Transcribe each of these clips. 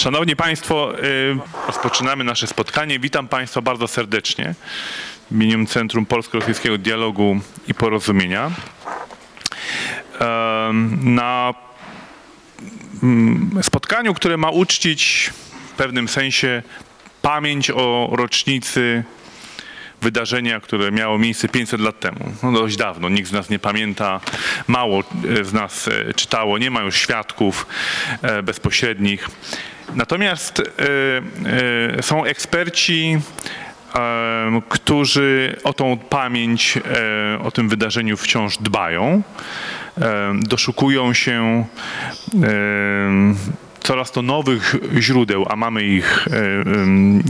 Szanowni Państwo, y, rozpoczynamy nasze spotkanie. Witam Państwa bardzo serdecznie w imieniu Centrum Polsko-Rosyjskiego Dialogu i Porozumienia. Na mm, spotkaniu, które ma uczcić w pewnym sensie pamięć o rocznicy wydarzenia, które miało miejsce 500 lat temu. No dość dawno, nikt z nas nie pamięta, mało e, z nas e, czytało, nie ma już świadków e, bezpośrednich. Natomiast e, e, są eksperci, e, którzy o tą pamięć, e, o tym wydarzeniu wciąż dbają, e, doszukują się e, coraz to nowych źródeł, a mamy ich e,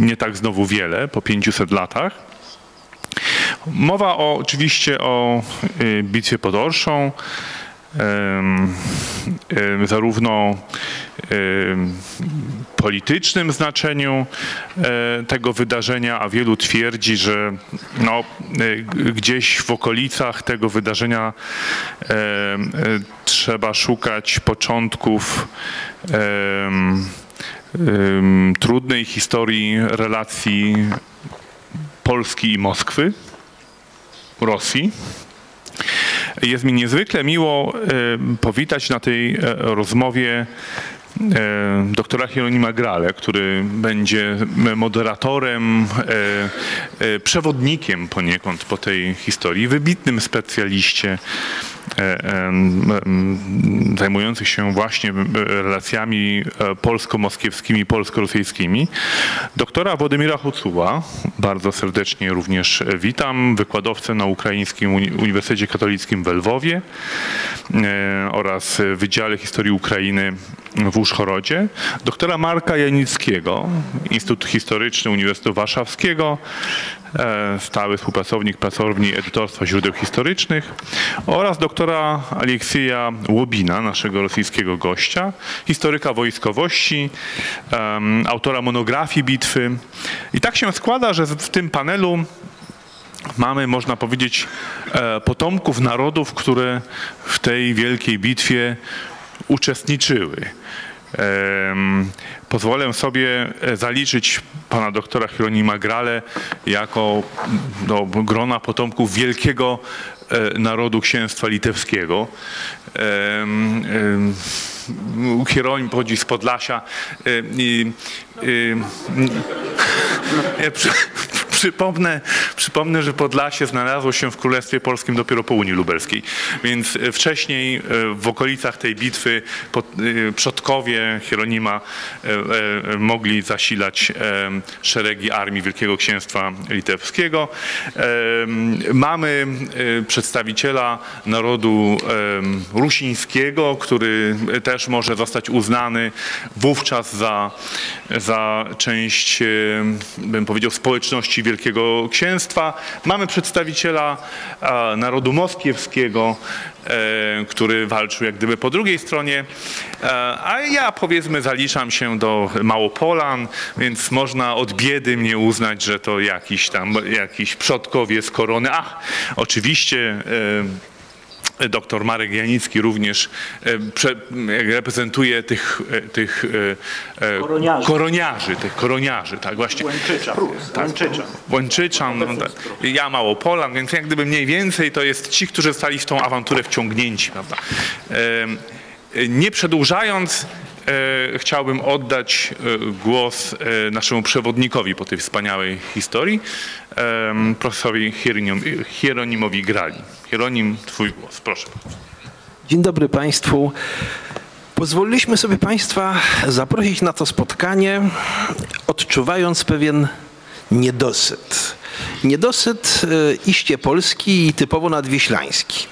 nie tak znowu wiele po 500 latach. Mowa o, oczywiście o y, bitwie pod Orszą, zarówno politycznym znaczeniu e, tego wydarzenia, a wielu twierdzi, że no, e, gdzieś w okolicach tego wydarzenia e, trzeba szukać początków trudnej historii relacji Polski i Moskwy, Rosji. Jest mi niezwykle miło e, powitać na tej e, rozmowie e, doktora Hieronima Grale, który będzie moderatorem, przewodnikiem poniekąd po tej historii, wybitnym specjaliście zajmujących się właśnie e, relacjami e, polsko-moskiewskimi, polsko-rosyjskimi. Doktora Władimira Hucuła, bardzo serdecznie również witam, wykładowcę na Ukraińskim Uni- Uniwersytecie Katolickim w Lwowie e, oraz Wydziale Historii Ukrainy w Uszchorodzie. Doktora Marka Janickiego, Instytut Historyczny Uniwersytetu Warszawskiego, e, stały współpracownik pracowni edytorstwa źródeł historycznych oraz doktora Aleksieja Łobina, naszego rosyjskiego gościa, historyka wojskowości, autora monografii bitwy. I tak się składa, że w tym panelu mamy, można powiedzieć, e, potomków narodów, które w tej wielkiej bitwie uczestniczyły. Pozwolę sobie e, zaliczyć pana doktora Hieronima Grale jako do grona potomków wielkiego e, narodu księstwa litewskiego. Hieronim pochodzi z Podlasia. E, przypomnę, przypomnę, że Podlasie znalazło się w Królestwie Polskim dopiero po Unii Lubelskiej, więc e, wcześniej e, w okolicach tej bitwy e, przodkowie Hieronima mogli zasilać szeregi armii Wielkiego Księstwa Litewskiego. Mamy przedstawiciela narodu rusińskiego, który też może zostać uznany wówczas za, za część, bym powiedział, społeczności Wielkiego Księstwa. Mamy przedstawiciela narodu moskiewskiego, e, który walczył jak gdyby po drugiej stronie, e, a ja powiedzmy zaliczam się do Małopolan, więc można od biedy mnie uznać, że to jakiś tam, jakiś przodkowie z korony. Ach, oczywiście e, Doktor Marek Janicki również e, reprezentuje tych, e, tych e, Koroniarzy. koroniarzy, tych koroniarzy, tak właśnie. Łęczycza. Łęczycza. Łęczyczan, no, tak. ja Małopolan, więc jak gdyby mniej więcej to jest ci, którzy zostali w tą awanturę wciągnięci, prawda. Nie przedłużając, chciałbym oddać głos naszemu przewodnikowi po tej wspaniałej historii, profesorowi Hieronim- Hieronimowi Grali. Hieronim, twój głos, proszę. Dzień dobry Państwu. Pozwoliliśmy sobie Państwa zaprosić na to spotkanie, odczuwając pewien niedosyt. Niedosyt e, iście polski i typowo nadwiślański.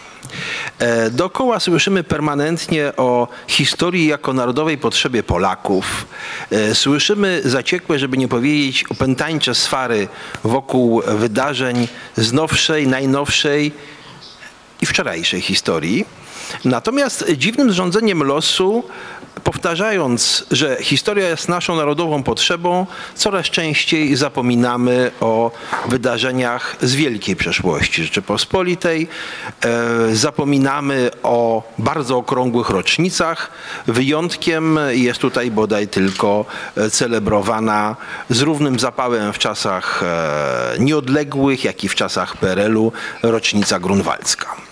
E, Dookoła słyszymy permanentnie o historii jako narodowej potrzebie Polaków. E, Słyszymy zaciekłe, żeby nie powiedzieć opętańcze swary wokół wydarzeń z nowszej, najnowszej i wczorajszej historii. Natomiast dziwnym zrządzeniem losu powtarzając, że historia jest naszą narodową potrzebą, coraz częściej zapominamy o wydarzeniach z wielkiej przeszłości Rzeczypospolitej. E, zapominamy o bardzo okrągłych rocznicach. Wyjątkiem jest tutaj bodaj tylko celebrowana z równym zapałem w czasach e, nieodległych, jak i w czasach PRL-u rocznica grunwaldzka.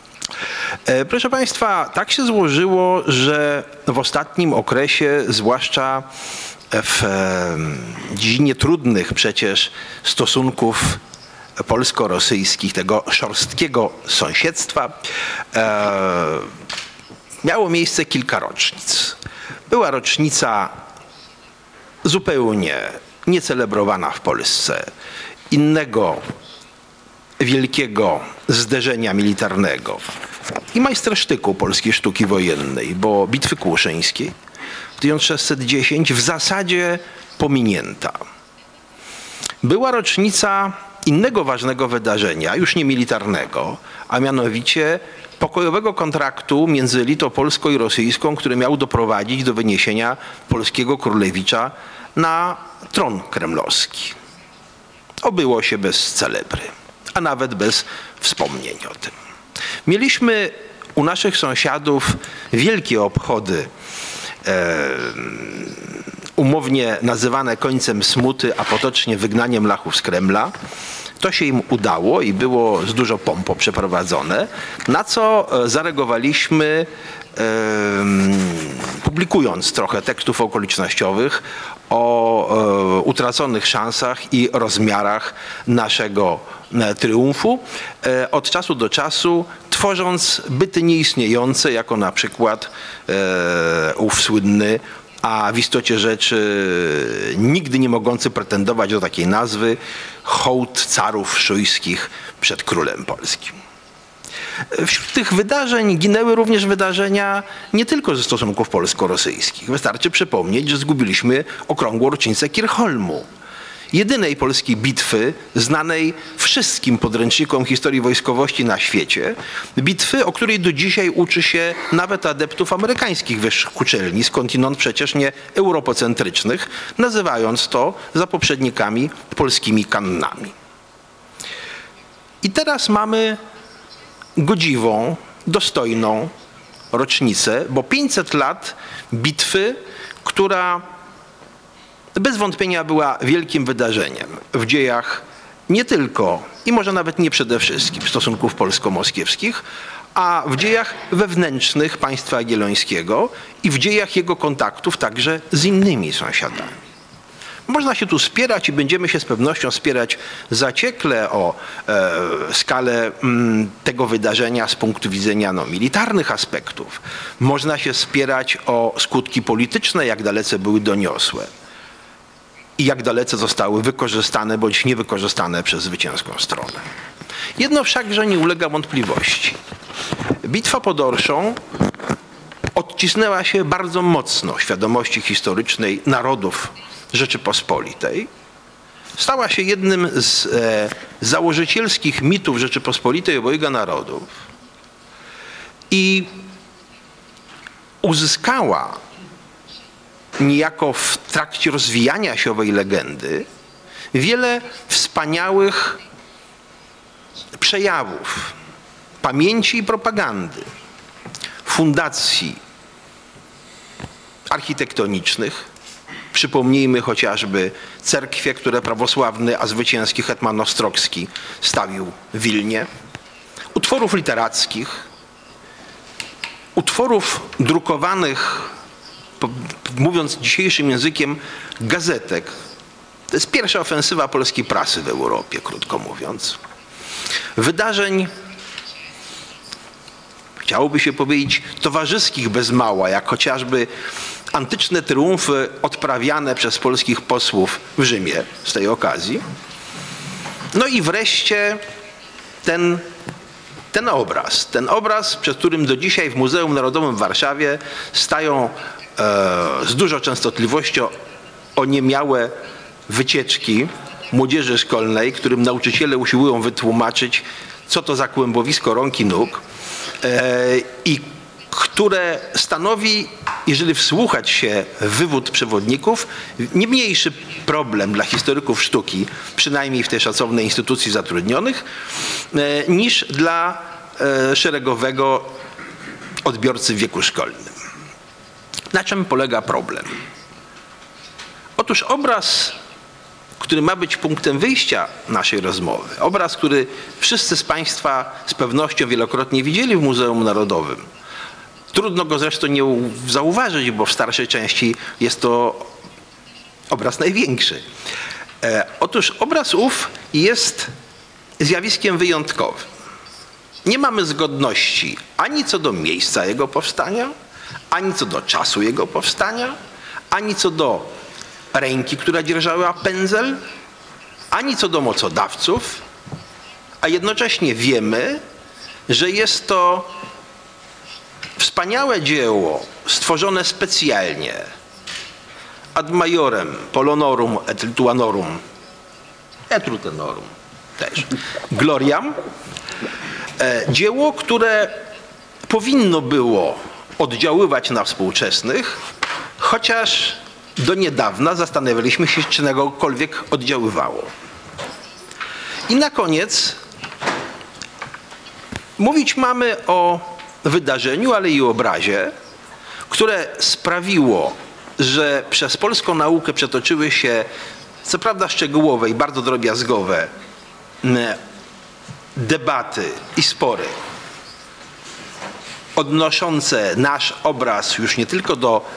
E, proszę Państwa, tak się złożyło, że w ostatnim okresie, zwłaszcza w dziedzinie trudnych przecież stosunków polsko-rosyjskich, tego szorstkiego sąsiedztwa, e, miało miejsce kilka rocznic. Była rocznica zupełnie niecelebrowana w Polsce innego wielkiego zderzenia militarnego i majstersztyku polskiej sztuki wojennej, bo bitwy kłuszyńskiej w 1610 w zasadzie pominięta. Była rocznica innego ważnego wydarzenia, już nie militarnego, a mianowicie pokojowego kontraktu między elitą polską i rosyjską, który miał doprowadzić do wyniesienia polskiego królewicza na tron kremlowski. Obyło się bez celebry, a nawet bez wspomnień o tym. Mieliśmy u naszych sąsiadów wielkie obchody, umownie nazywane końcem smuty, a potocznie wygnaniem lachów z Kremla. To się im udało i było z dużo pompo przeprowadzone, na co e, zareagowaliśmy publikując trochę tekstów okolicznościowych o e, utraconych szansach i rozmiarach naszego triumfu, e, od czasu do czasu tworząc byty nieistniejące, jako na przykład ów słynny a w istocie rzeczy nigdy nie mogący pretendować do takiej nazwy hołd carów szujskich przed królem polskim. Wśród tych wydarzeń ginęły również wydarzenia nie tylko ze stosunków polsko-rosyjskich. Wystarczy przypomnieć, że zgubiliśmy okrągłą rocznicę Kirchholmu jedynej polskiej bitwy znanej wszystkim podręcznikom historii wojskowości na świecie. Bitwy, o której do dzisiaj uczy się nawet adeptów amerykańskich wyższych uczelni, skądinąd przecież nie europocentrycznych, nazywając to za poprzednikami polskimi kannami. I teraz mamy godziwą, dostojną rocznicę, bo 500 lat bitwy, która bez wątpienia była wielkim wydarzeniem w dziejach nie tylko i może nawet nie przede wszystkim stosunków polsko-moskiewskich, a w dziejach wewnętrznych państwa jagiellońskiego i w dziejach jego kontaktów także z innymi sąsiadami. Można się tu spierać i będziemy się z pewnością spierać zaciekle o e, skalę m, mm, tego wydarzenia z punktu widzenia no, militarnych aspektów. Można się spierać o skutki polityczne, jak dalece były doniosłe i jak dalece zostały wykorzystane bądź niewykorzystane przez zwycięską stronę. Jedno wszakże nie ulega wątpliwości. Bitwa pod Orszą odcisnęła się bardzo mocno świadomości historycznej narodów Rzeczypospolitej. Stała się jednym z e, założycielskich mitów Rzeczypospolitej obojga narodów i uzyskała niejako w trakcie rozwijania się owej legendy wiele wspaniałych przejawów pamięci i propagandy, fundacji architektonicznych, Przypomnijmy chociażby cerkwie, które prawosławny, a zwycięski hetman Ostrogski stawił w Wilnie, utworów literackich, utworów drukowanych, mówiąc dzisiejszym językiem, gazetek. To jest pierwsza ofensywa polskiej prasy w Europie, krótko mówiąc. Wydarzeń chciałoby się powiedzieć, towarzyskich bez mała, jak chociażby antyczne triumfy odprawiane przez polskich posłów w Rzymie z tej okazji. No i wreszcie ten, ten obraz, ten obraz, przed którym do dzisiaj w Muzeum Narodowym w Warszawie stają z dużą częstotliwością oniemiałe wycieczki młodzieży szkolnej, którym nauczyciele usiłują wytłumaczyć, co to za kłębowisko rąk i nóg. E, I które stanowi, jeżeli wsłuchać się w wywód przewodników, nie mniejszy problem dla historyków sztuki, przynajmniej w tej szacownej instytucji zatrudnionych, e, niż dla e, szeregowego odbiorcy w wieku szkolnym. Na czym polega problem? Otóż obraz, który ma być punktem wyjścia naszej rozmowy, obraz, który wszyscy z Państwa z pewnością wielokrotnie widzieli w Muzeum Narodowym, Trudno go zresztą nie zauważyć, bo w starszej części jest to obraz największy. E, otóż obraz ów jest zjawiskiem wyjątkowym. Nie mamy zgodności ani co do miejsca jego powstania, ani co do czasu jego powstania, ani co do ręki, która dzierżała pędzel, ani co do mocodawców, a jednocześnie wiemy, że jest to Wspaniałe dzieło, stworzone specjalnie ad majorem polonorum et lituanorum et rutenorum też. Gloriam. E, dzieło, które powinno było oddziaływać na współczesnych, chociaż do niedawna zastanawialiśmy się, czy na kogokolwiek oddziaływało. I na koniec mówić mamy o wydarzeniu, ale i obrazie, które sprawiło, że przez polską naukę przetoczyły się, co prawda szczegółowe i bardzo drobiazgowe, debaty i spory odnoszące nasz obraz już nie tylko do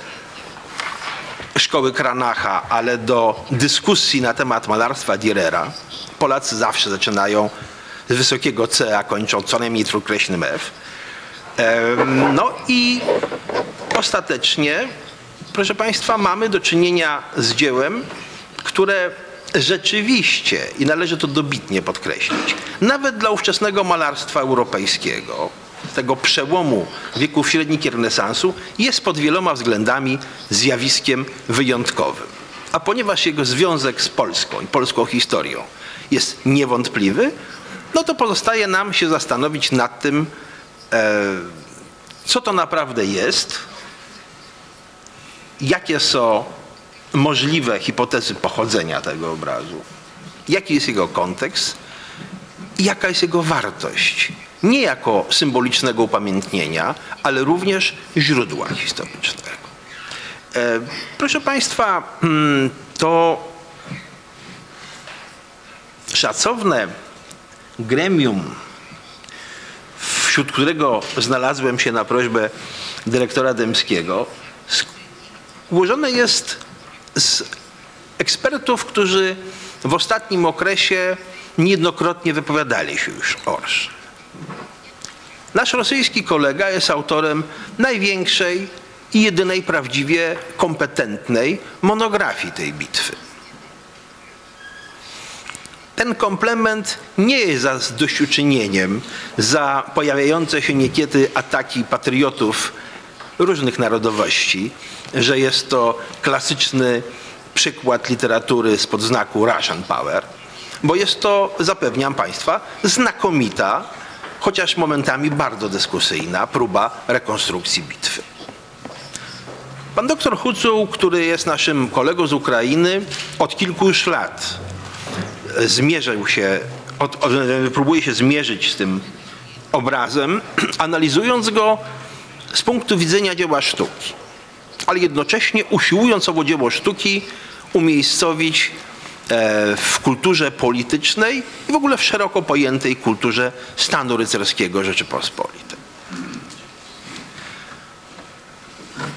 szkoły Kranacha, ale do dyskusji na temat malarstwa Dierera. Polacy zawsze zaczynają z wysokiego C, a kończą co najmniej trójkreśnym F. No i ostatecznie, proszę Państwa, mamy do czynienia z dziełem, które rzeczywiście, i należy to dobitnie podkreślić, nawet dla ówczesnego malarstwa europejskiego, tego przełomu wieków średnich i renesansu, jest pod wieloma względami zjawiskiem wyjątkowym. A ponieważ jego związek z Polską i polską historią jest niewątpliwy, no to pozostaje nam się zastanowić nad tym, E, co to naprawdę jest, jakie są możliwe hipotezy pochodzenia tego obrazu, jaki jest jego kontekst i jaka jest jego wartość. Nie jako symbolicznego upamiętnienia, ale również źródła historycznego. E, proszę Państwa, hmm, to szacowne gremium wśród którego znalazłem się na prośbę dyrektora Dębskiego, ułożone jest z ekspertów, którzy w ostatnim okresie niejednokrotnie wypowiadali się już orsz. Nasz rosyjski kolega jest autorem największej i jedynej prawdziwie kompetentnej monografii tej bitwy. Ten komplement nie jest zadośćuczynieniem za pojawiające się niekiedy ataki patriotów różnych narodowości, że jest to klasyczny przykład literatury spod znaku Russian Power, bo jest to, zapewniam Państwa, znakomita, chociaż momentami bardzo dyskusyjna próba rekonstrukcji bitwy. Pan doktor Hucuł, który jest naszym kolegą z Ukrainy, od kilku już lat zmierzył się, od, próbuje się zmierzyć z tym obrazem, analizując go z punktu widzenia dzieła sztuki, ale jednocześnie usiłując owo dzieło sztuki umiejscowić w kulturze politycznej i w ogóle w szeroko pojętej kulturze stanu rycerskiego Rzeczypospolitej.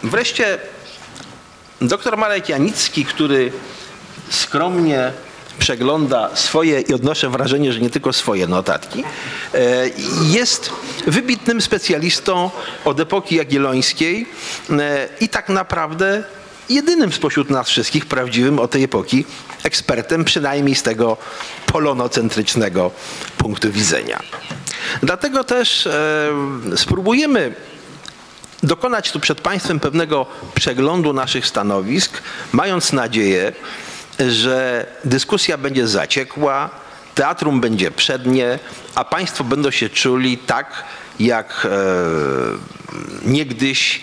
Wreszcie dr Marek Janicki, który skromnie przegląda swoje i odnoszę wrażenie, że nie tylko swoje notatki, e, jest wybitnym specjalistą od epoki jagiellońskiej e, i tak naprawdę jedynym spośród nas wszystkich prawdziwym o tej epoki ekspertem, przynajmniej z tego polonocentrycznego punktu widzenia. Dlatego też e, spróbujemy dokonać tu przed Państwem pewnego przeglądu naszych stanowisk, mając nadzieję, że dyskusja będzie zaciekła, Teatrum będzie przednie, a państwo będą się czuli tak, jak e, niegdyś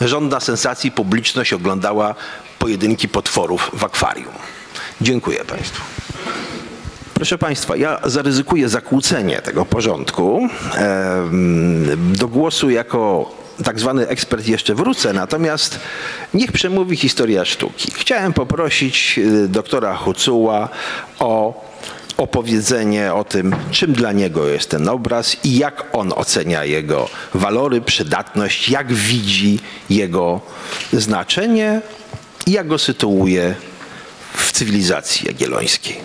żądna sensacji publiczność oglądała pojedynki potworów w akwarium. Dziękuję Państwu. Proszę Państwa, ja zaryzykuję zakłócenie tego porządku. Do głosu jako tak zwany ekspert jeszcze wrócę, natomiast niech przemówi historia sztuki. Chciałem poprosić y, doktora Hucuła o opowiedzenie o tym, czym dla niego jest ten obraz i jak on ocenia jego walory, przydatność, jak widzi jego znaczenie i jak go sytuuje w cywilizacji jagiellońskiej.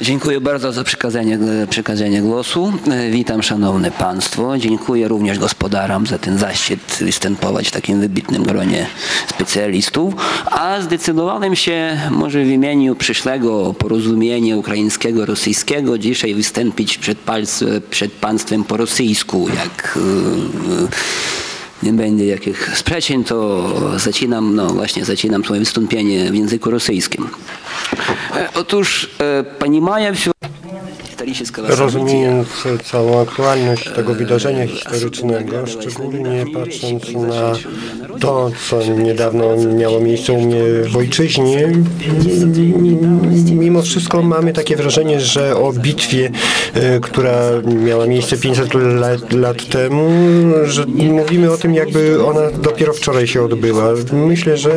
Dziękuję bardzo za przekazanie, przekazanie głosu. E, Witam szanowne państwo. Dziękuję również gospodarom za ten zaszczyt występować w takim wybitnym gronie specjalistów. A zdecydowałem się może w imieniu przyszłego porozumienia ukraińskiego-rosyjskiego dzisiaj wystąpić przed państwem po rosyjsku, jak e, nie będzie jakich sprzeczeń, to zaczynam, no właśnie, zaczynam swoje wystąpienie w języku rosyjskim. E, Otóż, e, понимая все исторического события, Rozumiejąc całą aktualność tego wydarzenia historycznego, szczególnie patrząc na to, co niedawno miało miejsce u mnie w ojczyźnie, mimo wszystko mamy takie wrażenie, że o bitwie, e, która miała miejsce 500 lat, lat temu, że mówimy o tym, jakby ona dopiero wczoraj się odbyła. Myślę, że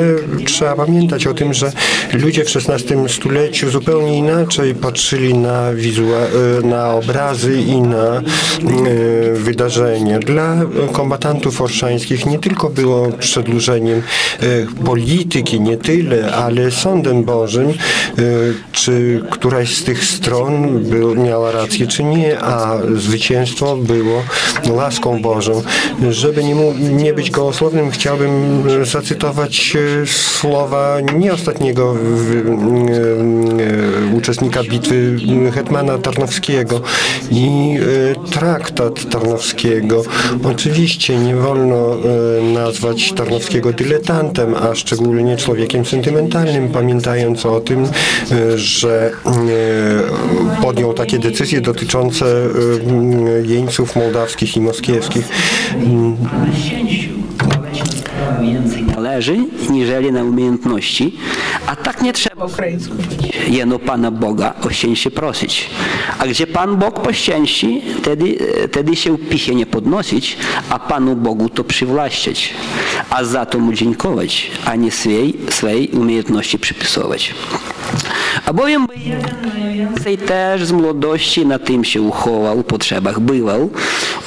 trzeba pamiętać o tym, że ludzie w XVI stuleciu zupełnie inaczej patrzyli na, wizua- e, na obrazy i na e, wydarzenia. Dla kombatantów orszańskich nie tylko było przedłużeniem e, polityki, nie tyle, ale sądem Bożym, czy któraś z tych stron był, miała rację, czy nie, a zwycięstwo było łaską Bożą. Żeby nie, nie być gołosłownym, chciałbym zacytować słowa nie ostatniego uczestnika bitwy Hetmana Tarnowskiego i e, traktat Tarnowskiego. Oczywiście nie wolno e, nazwać Tarnowskiego dyletantem, a szczególnie człowiekiem sentymentalnym, pamiętając o tym, e, że podjął takie decyzje dotyczące jeńców mołdawskich i moskiewskich. Należy, niżeli na umiejętności, a tak nie trzeba jeno Pana Boga o szczęście prosić. A gdzie Pan Bóg poszczęści, wtedy, wtedy się pichie nie podnosić, a Panu Bogu to przywłaszczać, a za to Mu dziękować, a nie swej, swej umiejętności przypisować. A bowiem by jeden najwięcej też z młodości na tym się uchował, potrzebach bywał,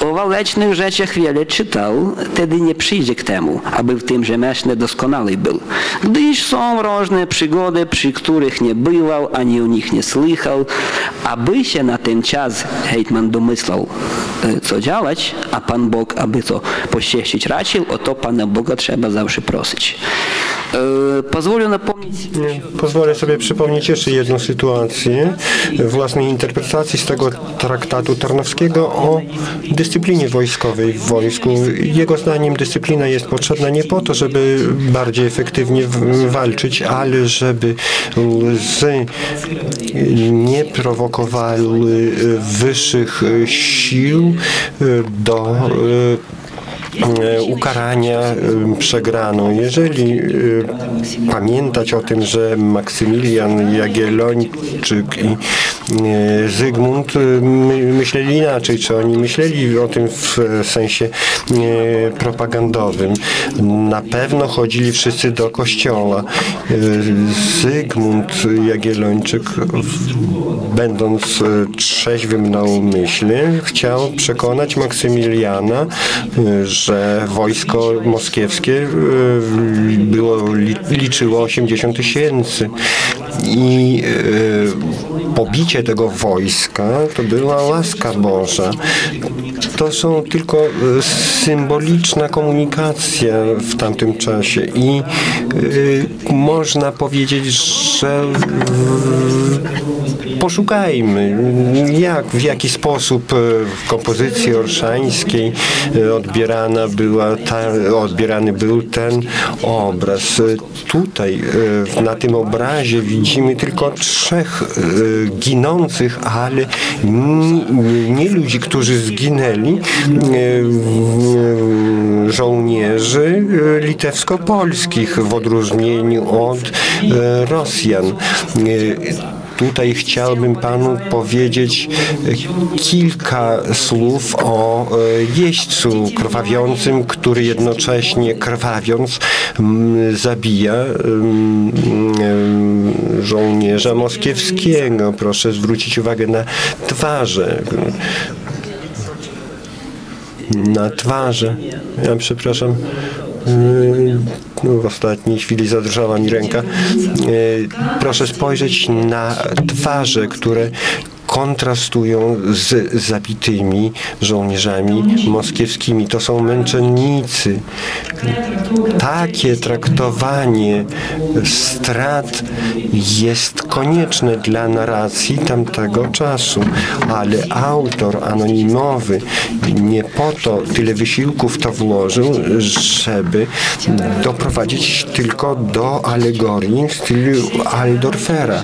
o walecznych rzeczach wiele czytał, wtedy nie przyjdzie k temu, aby w tym rzemiośle doskonały był. Gdyż są różne przygody, przy których nie bywał, ani o nich nie słychał, aby się na ten czas hejtman domyślał, e, co działać, a Pan Bóg, aby to pościeścić raczył, o to Pana Boga trzeba zawsze prosić. E, Pozwolę napomnieć Pozwolę sobie przypomnieć jeszcze jedną sytuację własnej interpretacji z tego traktatu tarnowskiego o dyscyplinie wojskowej w wojsku. Jego zdaniem dyscyplina jest potrzebna nie po to, żeby bardziej efektywnie walczyć, ale żeby łzy nie prowokowały wyższych sił do e, ukarania e, przegraną. Jeżeli e, pamiętać o tym, że Maksymilian Jagiellończyk i e, Zygmunt e, my- myśleli inaczej, czy oni myśleli o tym w sensie e, propagandowym. Na pewno chodzili wszyscy do kościoła. E, Zygmunt Jagiellończyk, będąc e, trzeźwym na umyśle, chciał przekonać Maksymiliana, e, że wojsko moskiewskie e, było, li- liczyło 80 tysięcy i e, tego wojska to była łaska Boża. To są tylko e, symboliczna komunikacja w tamtym czasie i e, można powiedzieć, że poszukajmy, jak, w jaki sposób e, w kompozycji orszańskiej e, odbierana była ta, odbierany był ten obraz. Tutaj na tym obrazie widzimy tylko trzech ginących, ale nie ludzi, którzy zginęli, żołnierzy litewsko-polskich w odróżnieniu od Rosjan. Tutaj chciałbym panu powiedzieć kilka słów o e, jeźdźcu krwawiącym, który jednocześnie krwawiąc zabija żołnierza moskiewskiego. Proszę zwrócić uwagę na twarze na twarze. Ja przepraszam, no, w ostatniej chwili zadrżała mi ręka. Proszę spojrzeć na twarze, które kontrastują z zabitymi żołnierzami moskiewskimi. To są męczennicy. Takie traktowanie strat jest konieczne dla narracji tamtego czasu, ale autor anonimowy nie po to tyle wysiłków to włożył, żeby doprowadzić tylko do alegorii w stylu Aldorfera.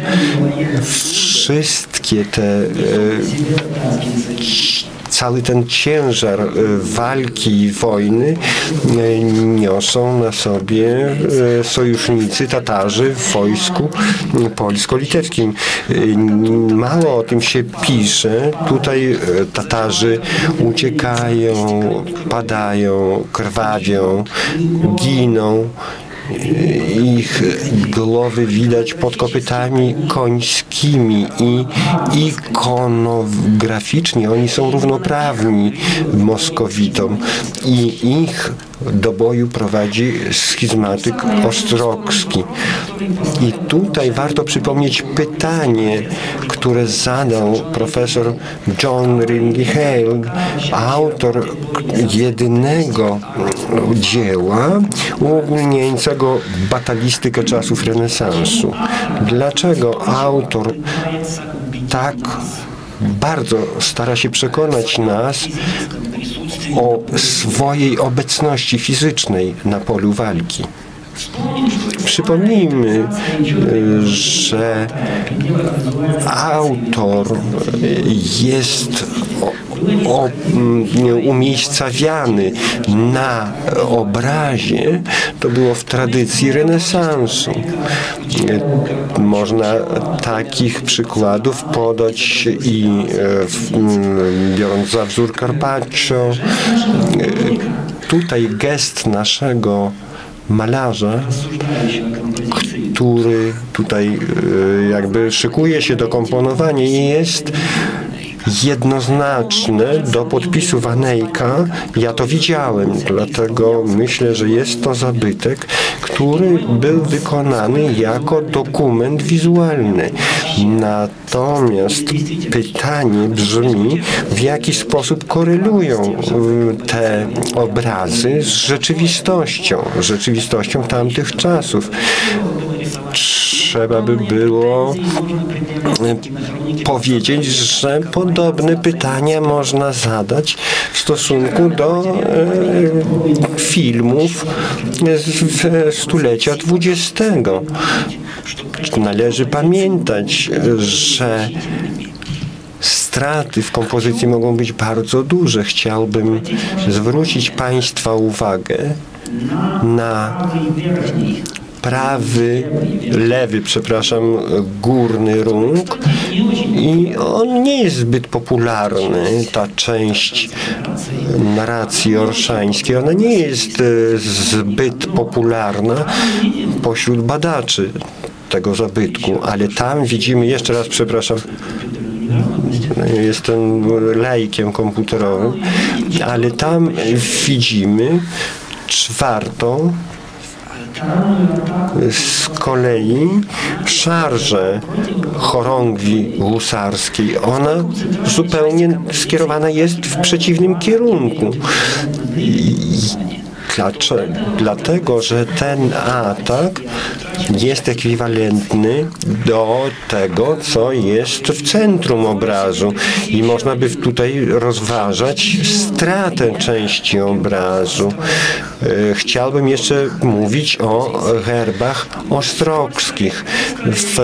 Wszystkie te cały ten ciężar walki i wojny niosą na sobie sojusznicy Tatarzy w wojsku polsko-litewskim. Mało o tym się pisze. Tutaj Tatarzy uciekają, padają, krwawią, giną ich głowy widać pod kopytami końskimi i ikonograficznie oni są równoprawni Moskowitom i ich do boju prowadzi schizmatyk ostrogski. I tutaj warto przypomnieć pytanie, które zadał profesor John Rindy Hale, autor jedynego dzieła uogólniającego batalistykę czasów renesansu. Dlaczego autor tak bardzo stara się przekonać nas o swojej obecności fizycznej na polu walki. Przypomnijmy, że autor jest umiejscawiany na obrazie, to było w tradycji renesansu. Można takich przykładów podać i e, biorąc za wzór Carpaccio, e, tutaj gest naszego malarza, który tutaj e, jakby szykuje się do komponowania i jest jednoznaczne do podpisu Wanejka. Ja to widziałem, dlatego myślę, że jest to zabytek, który był wykonany jako dokument wizualny. Natomiast pytanie brzmi, w jaki sposób korelują y, te obrazy z rzeczywistością, rzeczywistością tamtych czasów trzeba by było y, powiedzieć, że podobne pytania można zadać w stosunku do e, filmów z stulecia XX. Należy pamiętać, że straty w kompozycji mogą być bardzo duże. Chciałbym zwrócić Państwa uwagę na prawy, lewy, przepraszam, górny róg. I on nie jest zbyt popularny, ta część narracji orszańskiej, ona nie jest e, zbyt popularna pośród badaczy tego zabytku, ale tam widzimy, jeszcze raz przepraszam, jestem lajkiem komputerowym, ale tam widzimy czwartą z kolei szarże chorągwi husarskiej, ona zupełnie skierowana jest w przeciwnym kierunku. Dlaczego? Dlatego, że ten atak jest ekwiwalentny do tego, co jest w centrum obrazu i można by tutaj rozważać stratę części obrazu. E, chciałbym jeszcze mówić o herbach ostrogskich. W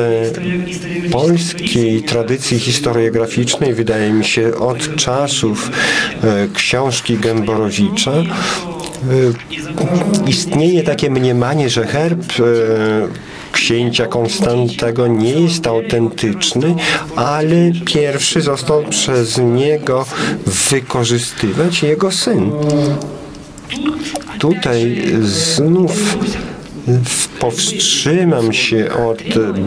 polskiej tradycji historiograficznej, wydaje mi się, od czasów e, książki Gęborowicza istnieje takie mniemanie, że herb księcia Konstantego nie jest autentyczny, ale pierwszy został przez niego wykorzystywać jego syn. Tutaj znów powstrzymam się od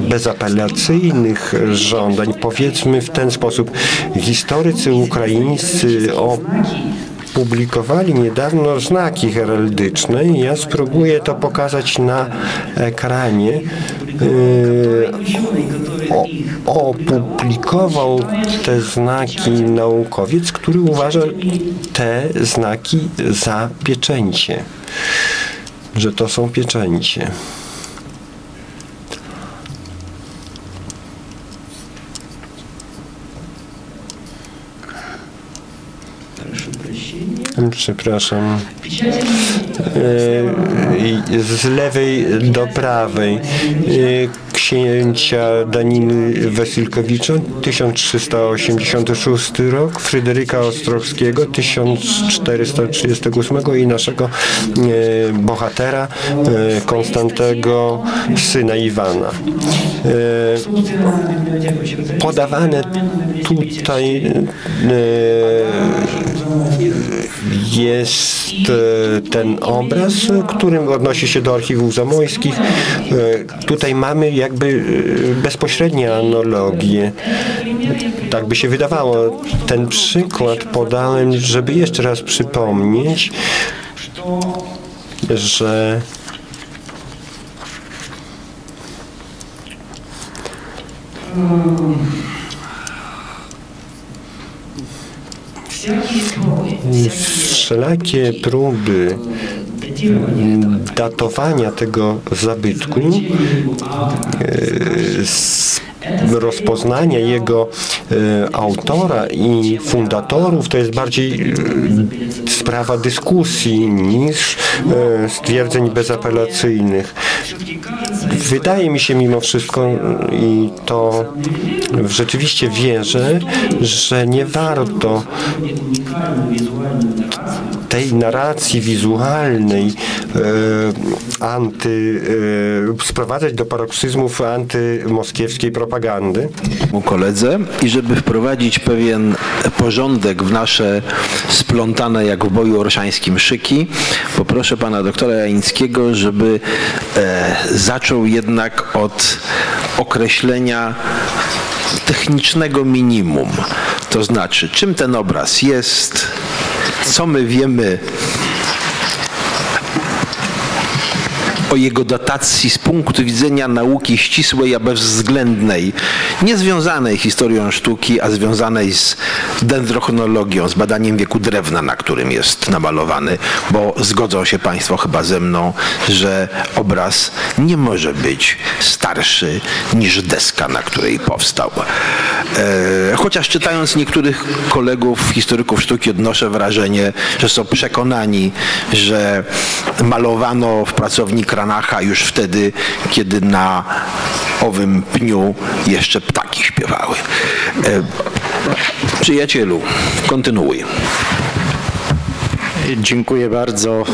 bezapelacyjnych żądań. Powiedzmy w ten sposób, historycy ukraińscy o publikowali niedawno znaki heraldyczne i ja spróbuję to pokazać na ekranie. Yy, opublikował te znaki naukowiec, który uważa te znaki za pieczęcie, że to są pieczęcie. Przepraszam. E, z lewej do prawej e, księcia Daniny Wasylkowicza 1386 rok, Fryderyka Ostrowskiego 1438 i naszego e, bohatera Konstantego syna Iwana. Podawane tutaj jest ten obraz, który odnosi się do archiwów zamojskich. Tutaj mamy jakby bezpośrednie analogie. Tak by się wydawało. Ten przykład podałem, żeby jeszcze raz przypomnieć, że Wszelakie próby datowania tego zabytku, e, rozpoznania jego e, autora i fundatorów to jest bardziej e, sprawa dyskusji niż stwierdzeń bezapelacyjnych. Wydaje mi się mimo wszystko i to rzeczywiście wierzę, że nie warto tej narracji wizualnej e, anty, e, sprowadzać do paroksyzmów antymoskiewskiej propagandy. Koledze i żeby wprowadzić pewien porządek w nasze splątane jak w boju orszańskim szyki, poproszę pana doktora Jańskiego, żeby e, zaczął jednak od określenia technicznego minimum. To znaczy, czym ten obraz jest, co my wiemy o jego datacji z punktu widzenia nauki ścisłej, a bezwzględnej, nie związanej historią sztuki, a związanej z dendrochronologią, z badaniem wieku drewna, na którym jest namalowany, bo zgodzą się Państwo chyba ze mną, że obraz nie może być starszy niż deska, na której powstał. E, chociaż czytając niektórych kolegów, historyków sztuki, odnoszę wrażenie, że są przekonani, że malowano w pracowni Kranacha już wtedy, kiedy na owym pniu jeszcze ptaki śpiewały. E, przyjacielu, kontynuuj. Dziękuję bardzo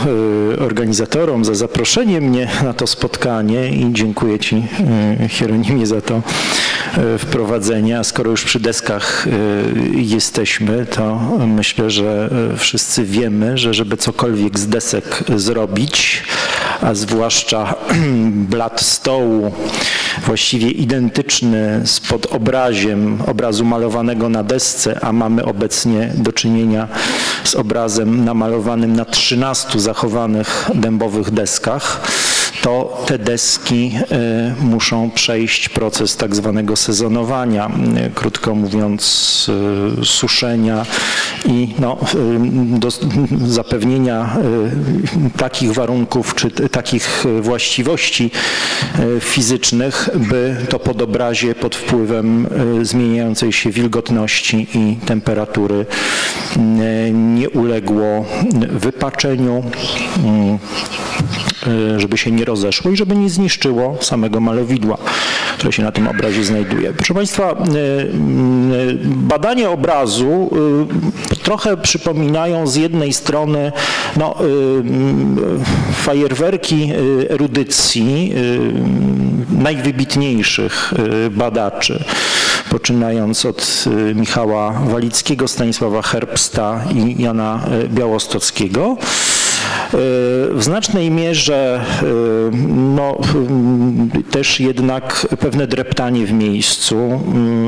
y, organizatorom za zaproszenie mnie na to spotkanie i dziękuję Ci, y, Hieronimie, za to y, wprowadzenie. A skoro już przy deskach jesteśmy, to myślę, że wszyscy wiemy, że żeby cokolwiek z desek zrobić, a zwłaszcza blat stołu, właściwie identyczny z podobraziem obrazu malowanego na desce, a mamy obecnie do czynienia z obrazem namalowanym na 13 zachowanych dębowych deskach, to te deski muszą przejść proces tak zwanego sezonowania, krótko mówiąc suszenia i no, do zapewnienia takich warunków czy takich właściwości fizycznych, by to podobrazie pod wpływem zmieniającej się wilgotności i temperatury nie uległo wypaczeniu, e, żeby się nie rozeszło i żeby nie zniszczyło samego malowidła, które się na tym obrazie znajduje. Proszę Państwa, e, mm, badanie obrazu trochę przypominają z jednej strony no, fajerwerki erudycji najwybitniejszych badaczy, poczynając od Michała Walickiego, Stanisława Herbsta i Jana Białostockiego. W znacznej mierze no, też jednak pewne dreptanie w miejscu,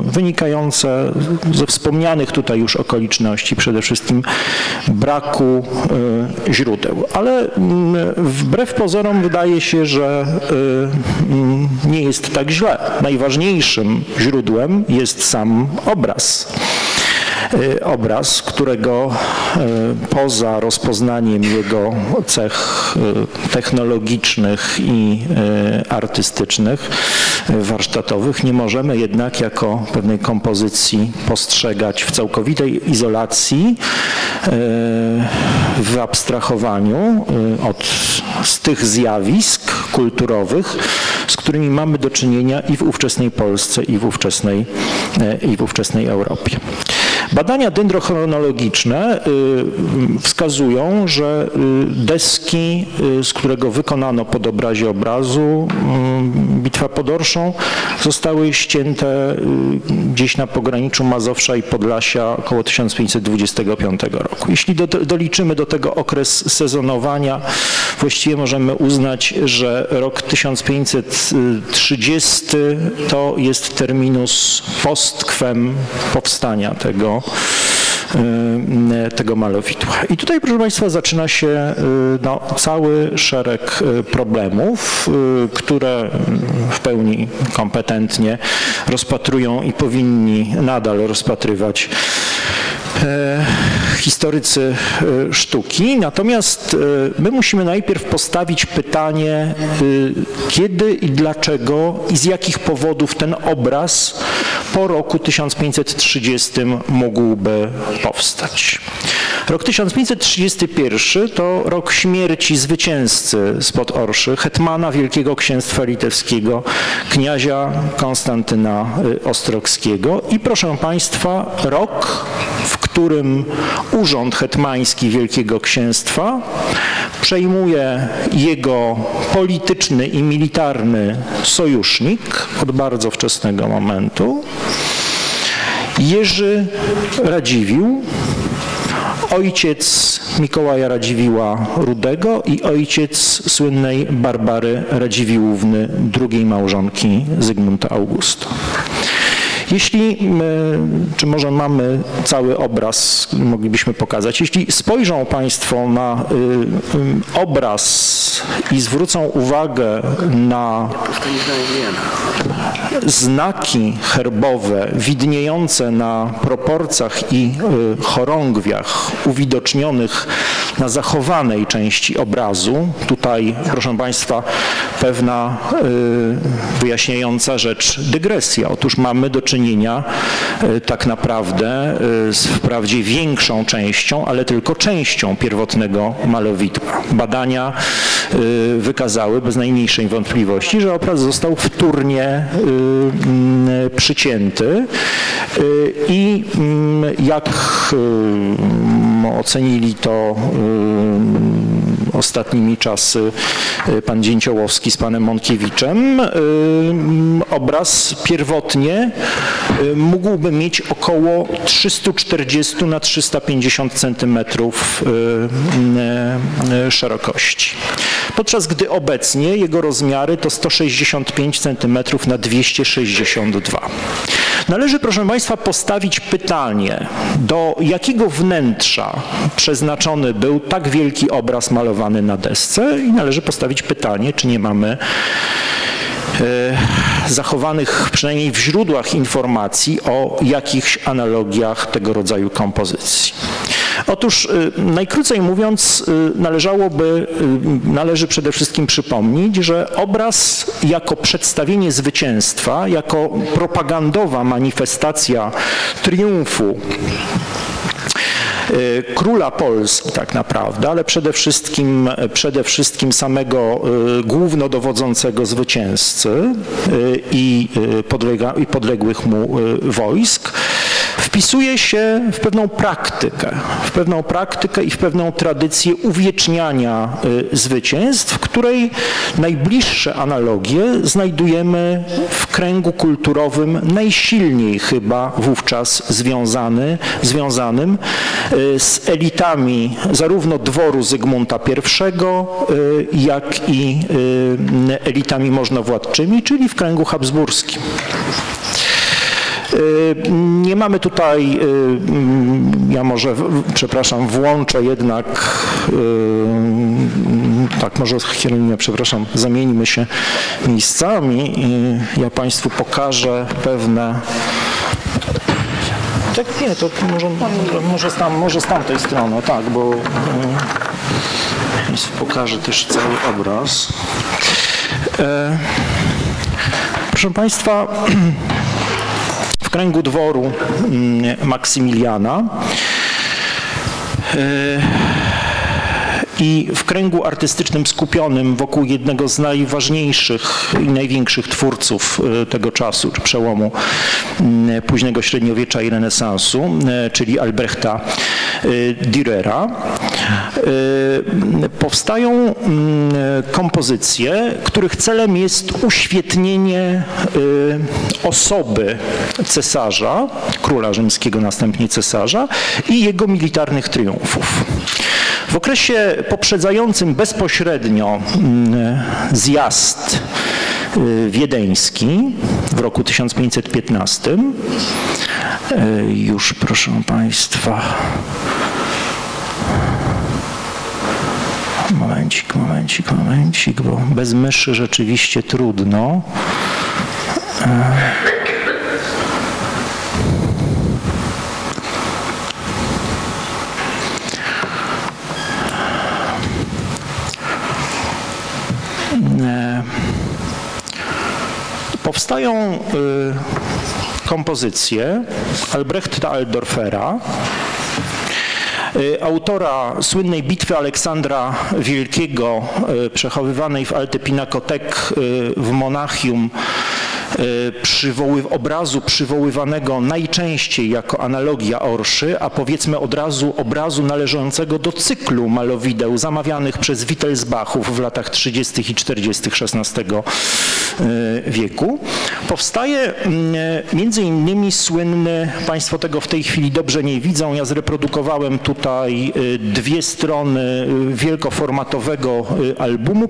wynikające ze wspomnianych tutaj już okoliczności, przede wszystkim braku źródeł. Ale wbrew pozorom wydaje się, że nie jest tak źle. Najważniejszym źródłem jest sam obraz. Y, obraz, którego y, poza rozpoznaniem jego cech y, technologicznych i artystycznych, warsztatowych, nie możemy jednak jako pewnej kompozycji postrzegać w całkowitej izolacji, w abstrahowaniu od, z tych zjawisk kulturowych, z którymi mamy do czynienia i w ówczesnej Polsce, i w ówczesnej, i w ówczesnej Europie. Badania dendrochronologiczne y, wskazują, że y, deski, y, z którego wykonano podobrazie obrazu Bitwa pod Orszą, zostały ścięte gdzieś na pograniczu Mazowsza i Podlasia około 1525 roku. Jeśli do, doliczymy do tego okres sezonowania, właściwie możemy uznać, że rok 1530 to jest terminus postquem powstania tego Y, tego malowidła. I tutaj, proszę Państwa, zaczyna się y, no, cały szereg y, problemów, które w pełni kompetentnie rozpatrują i powinni nadal rozpatrywać E, historycy e, sztuki. Natomiast e, my musimy najpierw postawić pytanie, kiedy i dlaczego i z jakich powodów ten obraz po roku 1530 mógłby powstać. Rok 1531 to rok śmierci zwycięzcy spod Orszy, hetmana Wielkiego Księstwa Litewskiego, kniazia Konstantyna Ostrogskiego i proszę Państwa, rok, w którym urząd hetmański Wielkiego Księstwa przejmuje jego polityczny i militarny sojusznik od bardzo wczesnego momentu, Jerzy Radziwiłł, ojciec Mikołaja Radziwiła Rudego i ojciec słynnej Barbary Radziwiłłówny, drugiej małżonki Zygmunta Augusta. Jeśli, czy może mamy cały obraz, moglibyśmy pokazać, jeśli spojrzą Państwo na y, y, obraz i zwrócą uwagę na znaki herbowe widniejące na proporcjach i y, chorągwiach uwidocznionych na zachowanej części obrazu. Tutaj, proszę Państwa, pewna wyjaśniająca rzecz dygresja. Otóż mamy do czynienia e, tak naprawdę z wprawdzie większą częścią, ale tylko częścią pierwotnego malowidła. Badania wykazały bez najmniejszej wątpliwości, że obraz został wtórnie przycięty i jak ocenili to ostatnimi czasy pan Dzięciołowski z panem Monkiewiczem, obraz pierwotnie mógłby mieć około 340 na 350 centymetrów szerokości. Podczas gdy obecnie jego rozmiary to 165 cm na 262. Należy, proszę Państwa, postawić pytanie, do jakiego wnętrza przeznaczony był tak wielki obraz malowany na desce i należy postawić pytanie, czy nie mamy e, zachowanych przynajmniej w źródłach informacji o jakichś analogiach tego rodzaju kompozycji. Otóż y, najkrócej mówiąc y, należałoby, y, należy przede wszystkim przypomnieć, że obraz jako przedstawienie zwycięstwa, jako propagandowa manifestacja triumfu króla Polski tak naprawdę, ale przede wszystkim, przede wszystkim samego głównodowodzącego zwycięzcy i, podlega, i podległych mu wojsk, wpisuje się w pewną praktykę, w pewną praktykę i w pewną tradycję uwieczniania y, zwycięstw, której najbliższe analogie znajdujemy w kręgu kulturowym najsilniej chyba wówczas związany, związanym y, z elitami zarówno dworu Zygmunta I, y, jak i elitami możnowładczymi, czyli w kręgu habsburskim. Y, nie mamy tutaj, y, mm, ja może, przepraszam, włączę jednak, y, tak, może Hieronimie, przepraszam, zamieńmy się miejscami i ja Państwu pokażę pewne tak, nie, to może, może, z, tam, może z tamtej strony, tak, bo Państwu pokażę też cały obraz. Proszę Państwa, w kręgu dworu mm, Maksymiliana. I w kręgu artystycznym skupionym wokół jednego z najważniejszych i największych twórców e, tego czasu, czy przełomu mm, późnego średniowiecza i renesansu, e, czyli Albrechta e, Dürera, powstają mm, kompozycje, których celem jest uświetnienie osoby cesarza, króla rzymskiego, następnie cesarza i jego militarnych triumfów. W okresie poprzedzającym bezpośrednio mm, zjazd y, wiedeński w roku 1515, y, już proszę Państwa, momencik, momencik, momencik, bo bez myszy rzeczywiście trudno. Y, powstają y, kompozycje Albrechta Aldorfera, y, autora słynnej bitwy Aleksandra Wielkiego, y, przechowywanej w Alte Pinakotek w Monachium E, przywoły, obrazu przywoływanego najczęściej jako analogia orszy, a powiedzmy od razu obrazu należącego do cyklu malowideł zamawianych przez Wittelsbachów w latach 30. i 40. XVI wieku. Powstaje mm, między innymi słynny, Państwo tego w tej chwili dobrze nie widzą, ja zreprodukowałem tutaj e, dwie strony wielkoformatowego albumu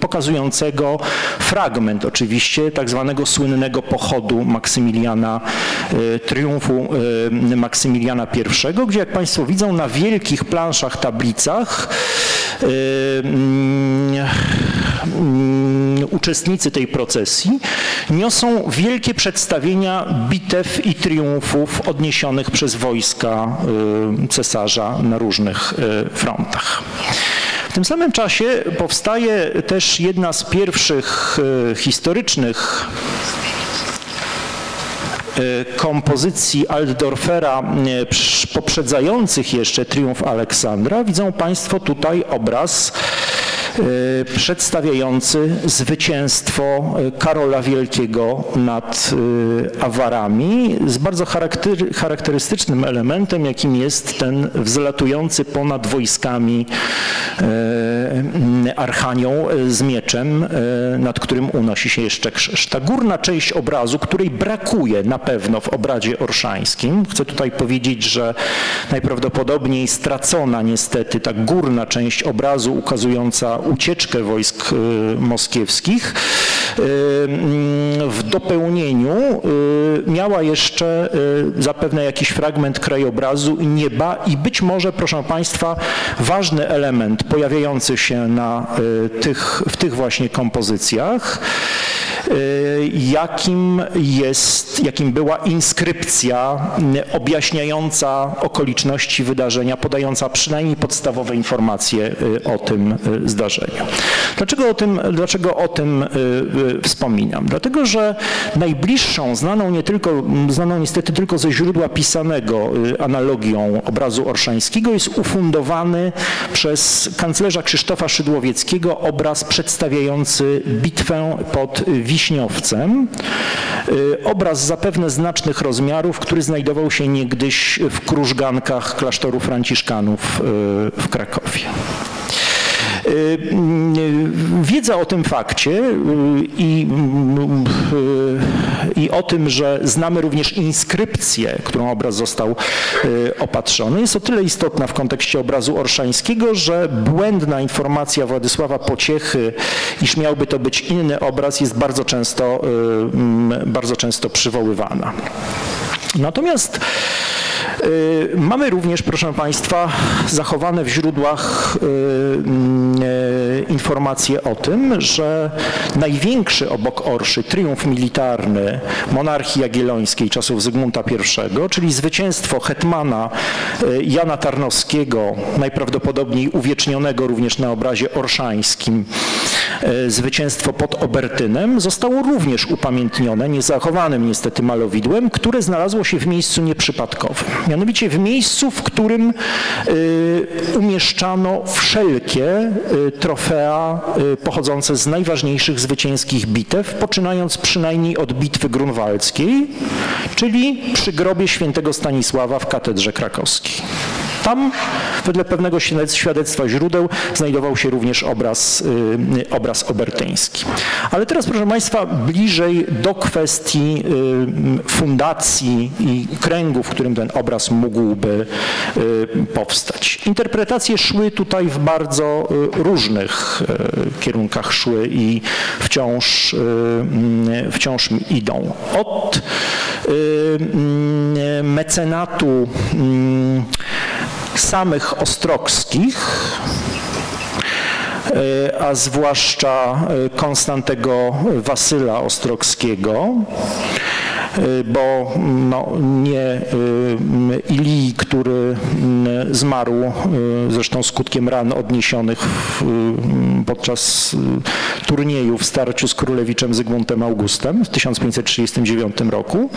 pokazującego fragment oczywiście tak zwanego słynnego pochodu Maksymiliana, e, triumfu e, Maksymiliana I, gdzie jak Państwo widzą na wielkich planszach, tablicach e, uczestnicy tej procesji niosą wielkie przedstawienia bitew i triumfów odniesionych przez wojska cesarza na różnych frontach. W tym samym czasie powstaje też jedna z pierwszych e, historycznych kompozycji Altdorfera poprzedzających jeszcze triumf Aleksandra. Widzą Państwo tutaj obraz przedstawiający zwycięstwo Karola Wielkiego nad Awarami z bardzo charakterystycznym elementem, jakim jest ten wzlatujący ponad wojskami archanioł z mieczem, nad którym unosi się jeszcze krzyż. Ta górna część obrazu, której brakuje na pewno w obrazie orszańskim, chcę tutaj powiedzieć, że najprawdopodobniej stracona niestety ta górna część obrazu ukazująca ucieczkę wojsk y, moskiewskich, w dopełnieniu y, miała jeszcze zapewne jakiś fragment krajobrazu nieba i być może, proszę Państwa, ważny element pojawiający się na tych, w tych właśnie kompozycjach, jakim jest, jakim była inskrypcja objaśniająca okoliczności wydarzenia, podająca przynajmniej podstawowe informacje o tym zdarzeniu. Dlaczego o tym, dlaczego o tym wspominam? Dlatego, że najbliższą, znaną nie tylko, znaną niestety tylko ze źródła pisanego analogią obrazu orszańskiego jest ufundowany przez kanclerza Krzysztofa Szydłowieckiego obraz przedstawiający bitwę pod Wiśniowcem. Obraz zapewne znacznych rozmiarów, który znajdował się niegdyś w krużgankach klasztoru franciszkanów w Krakowie. Y, wiedza o tym fakcie y, i, y, i o tym, że znamy również inskrypcję, którą obraz został opatrzony, jest o tyle istotna w kontekście obrazu orszańskiego, że błędna informacja Władysława Pociechy, iż miałby to być inny obraz, jest bardzo często, bardzo często przywoływana. Natomiast y, mamy również, proszę Państwa, zachowane w źródłach y, y, informacje o tym, że największy obok Orszy triumf militarny monarchii jagiellońskiej czasów Zygmunta I, czyli zwycięstwo hetmana Jana Tarnowskiego, najprawdopodobniej uwiecznionego również na obrazie orszańskim, zwycięstwo pod Obertynem, zostało również upamiętnione niezachowanym niestety malowidłem, które znalazło się w miejscu nieprzypadkowym. Mianowicie w miejscu, w którym y, umieszczano wszelkie y, trofea pochodzące z najważniejszych zwycięskich bitew, poczynając przynajmniej od bitwy grunwaldzkiej, czyli przy grobie świętego Stanisława w katedrze krakowskiej. Tam, wedle pewnego świadectwa źródeł, znajdował się również obraz, obraz obertyński. Ale teraz, proszę Państwa, bliżej do kwestii fundacji i kręgu, w którym ten obraz mógłby y, powstać. Interpretacje szły tutaj w bardzo y, różnych y, kierunkach szły i wciąż, wciąż idą. Od mecenatu mm, samych Ostrogskich, a zwłaszcza Konstantego Wasyla Ostrogskiego, Y, bo no, nie y, Ilii, który y, zmarł zresztą skutkiem ran odniesionych w, podczas turnieju w starciu z królewiczem Zygmuntem Augustem w 1539 roku,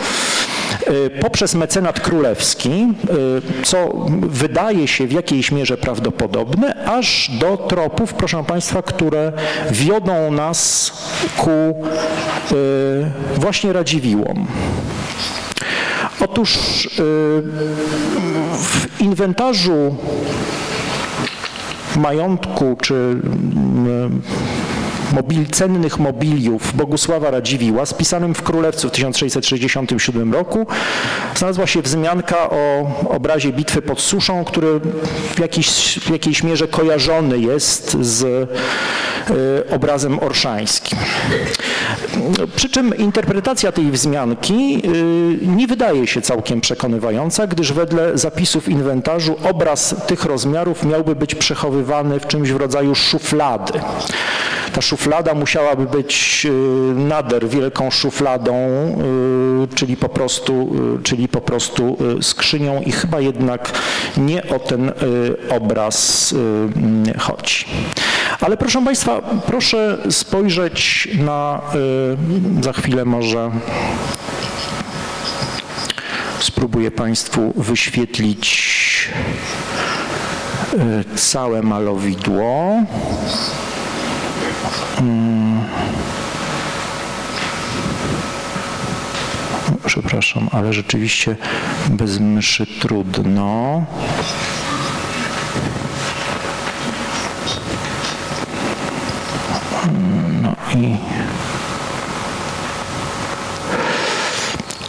poprzez mecenat królewski, co wydaje się w jakiejś mierze prawdopodobne, aż do tropów, proszę Państwa, które wiodą nas ku właśnie Radziwiłom. Otóż y, w inwentarzu majątku czy y, mobil, cennych mobiliów Bogusława Radziwiła, spisanym w Królewcu w 1667 roku, znalazła się wzmianka o obrazie bitwy pod Suszą, który w, jakiejś, w jakiejś mierze kojarzony jest z y, obrazem orszańskim. Przy czym interpretacja tej wzmianki y, nie wydaje się całkiem przekonywająca, gdyż wedle zapisów inwentarzu obraz tych rozmiarów miałby być przechowywany w czymś w rodzaju szuflady. Ta szuflada musiałaby być y, nader wielką szufladą, y, czyli po prostu, czyli po prostu skrzynią i chyba jednak nie o ten obraz chodzi. Ale proszę Państwa, proszę spojrzeć na, y, za chwilę może spróbuję Państwu wyświetlić y, całe malowidło. Mm. Przepraszam, ale rzeczywiście bez myszy trudno. No i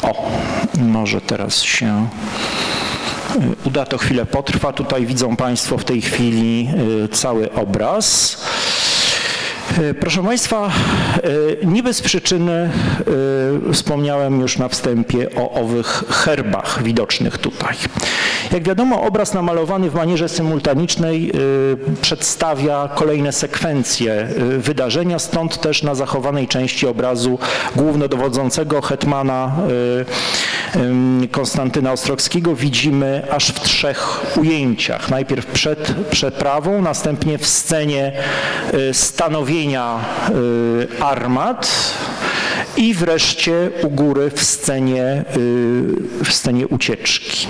o, może teraz się y, uda, to chwilę potrwa. Tutaj widzą Państwo w tej chwili y, cały obraz. E, proszę Państwa, e, nie bez przyczyny e, wspomniałem już na wstępie o owych herbach widocznych tutaj. Jak wiadomo, obraz namalowany w manierze symultanicznej przedstawia kolejne sekwencje wydarzenia, stąd też na zachowanej części obrazu głównodowodzącego hetmana Konstantyna Ostrowskiego widzimy aż w trzech ujęciach. Najpierw przed przeprawą, następnie w scenie stanowienia Y, armat i wreszcie u góry w scenie, y, w scenie ucieczki,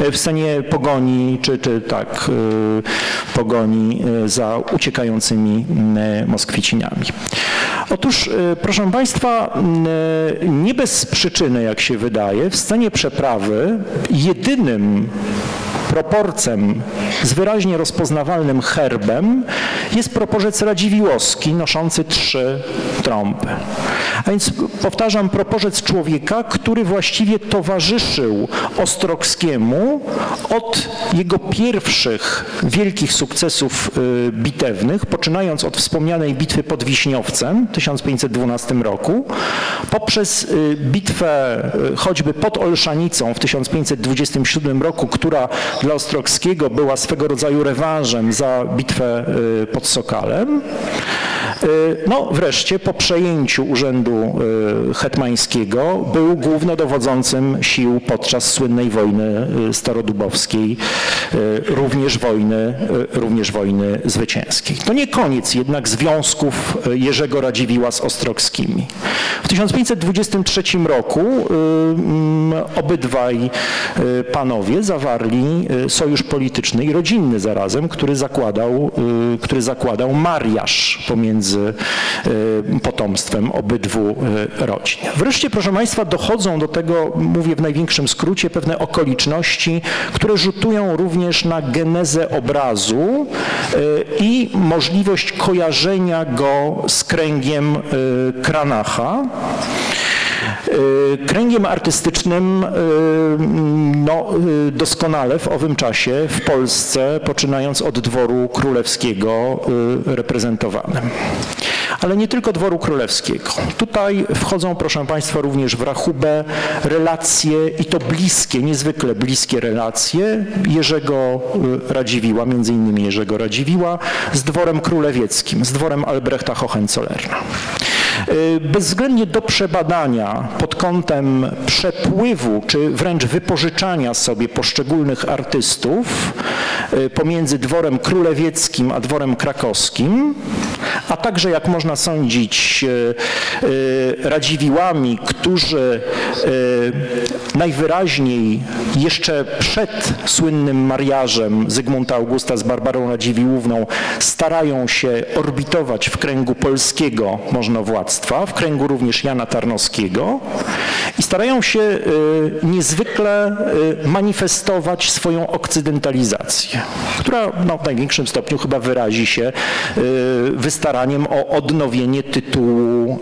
y, w scenie pogoni, czy, czy tak, pogoni za uciekającymi Moskwicinami. Otóż, proszę Państwa, nie bez przyczyny, jak się wydaje, w scenie przeprawy jedynym proporcem z wyraźnie rozpoznawalnym herbem jest proporzec radziwiłowski noszący trzy trąby. A więc powtarzam, proporzec człowieka, który właściwie towarzyszył Ostrogskiemu od jego pierwszych wielkich sukcesów y, bitewnych, poczynając od wspomnianej bitwy pod Wiśniowcem w 1512 roku, poprzez y, bitwę y, choćby pod Olszanicą w 1527 roku, która dla Ostrogskiego była swego rodzaju rewanżem za bitwę y, pod Sokalem. Y, no wreszcie po przejęciu urzędu y, hetmańskiego był głównodowodzącym sił podczas słynnej wojny starodubowskiej, również wojny, również wojny zwycięskiej. To nie koniec jednak związków Jerzego Radziwiła z Ostrogskimi. W 1523 roku obydwaj panowie zawarli sojusz polityczny i rodzinny zarazem, który zakładał, y, który zakładał mariaż pomiędzy y, potomstwem obydwu y, rodzin. Wreszcie, proszę Państwa, dochodzą do tego, mówię w największym skrócie, pewne okoliczności, które rzutują również na genezę obrazu i możliwość kojarzenia go z kręgiem Kranacha. Kręgiem artystycznym y, no, y, doskonale w owym czasie w Polsce, poczynając od dworu królewskiego reprezentowanym. Ale nie tylko dworu królewskiego. Tutaj wchodzą, proszę Państwa, również w rachubę relacje i to bliskie, niezwykle bliskie relacje Jerzego Radziwiła, między innymi Jerzego Radziwiła, z dworem królewieckim, z dworem Albrechta Hohenzollerna. Bezwzględnie do przebadania pod kątem przepływu, czy wręcz wypożyczania sobie poszczególnych artystów y, pomiędzy dworem królewieckim a dworem krakowskim, a także, jak można sądzić, y, y, radziwiłami, którzy najwyraźniej jeszcze przed słynnym mariażem Zygmunta Augusta z Barbarą Radziwiłówną starają się orbitować w kręgu polskiego w kręgu również Jana Tarnowskiego, i starają się y, niezwykle y, manifestować swoją okcydentalizację, która no, w największym stopniu chyba wyrazi się y, wystaraniem o odnowienie tytułu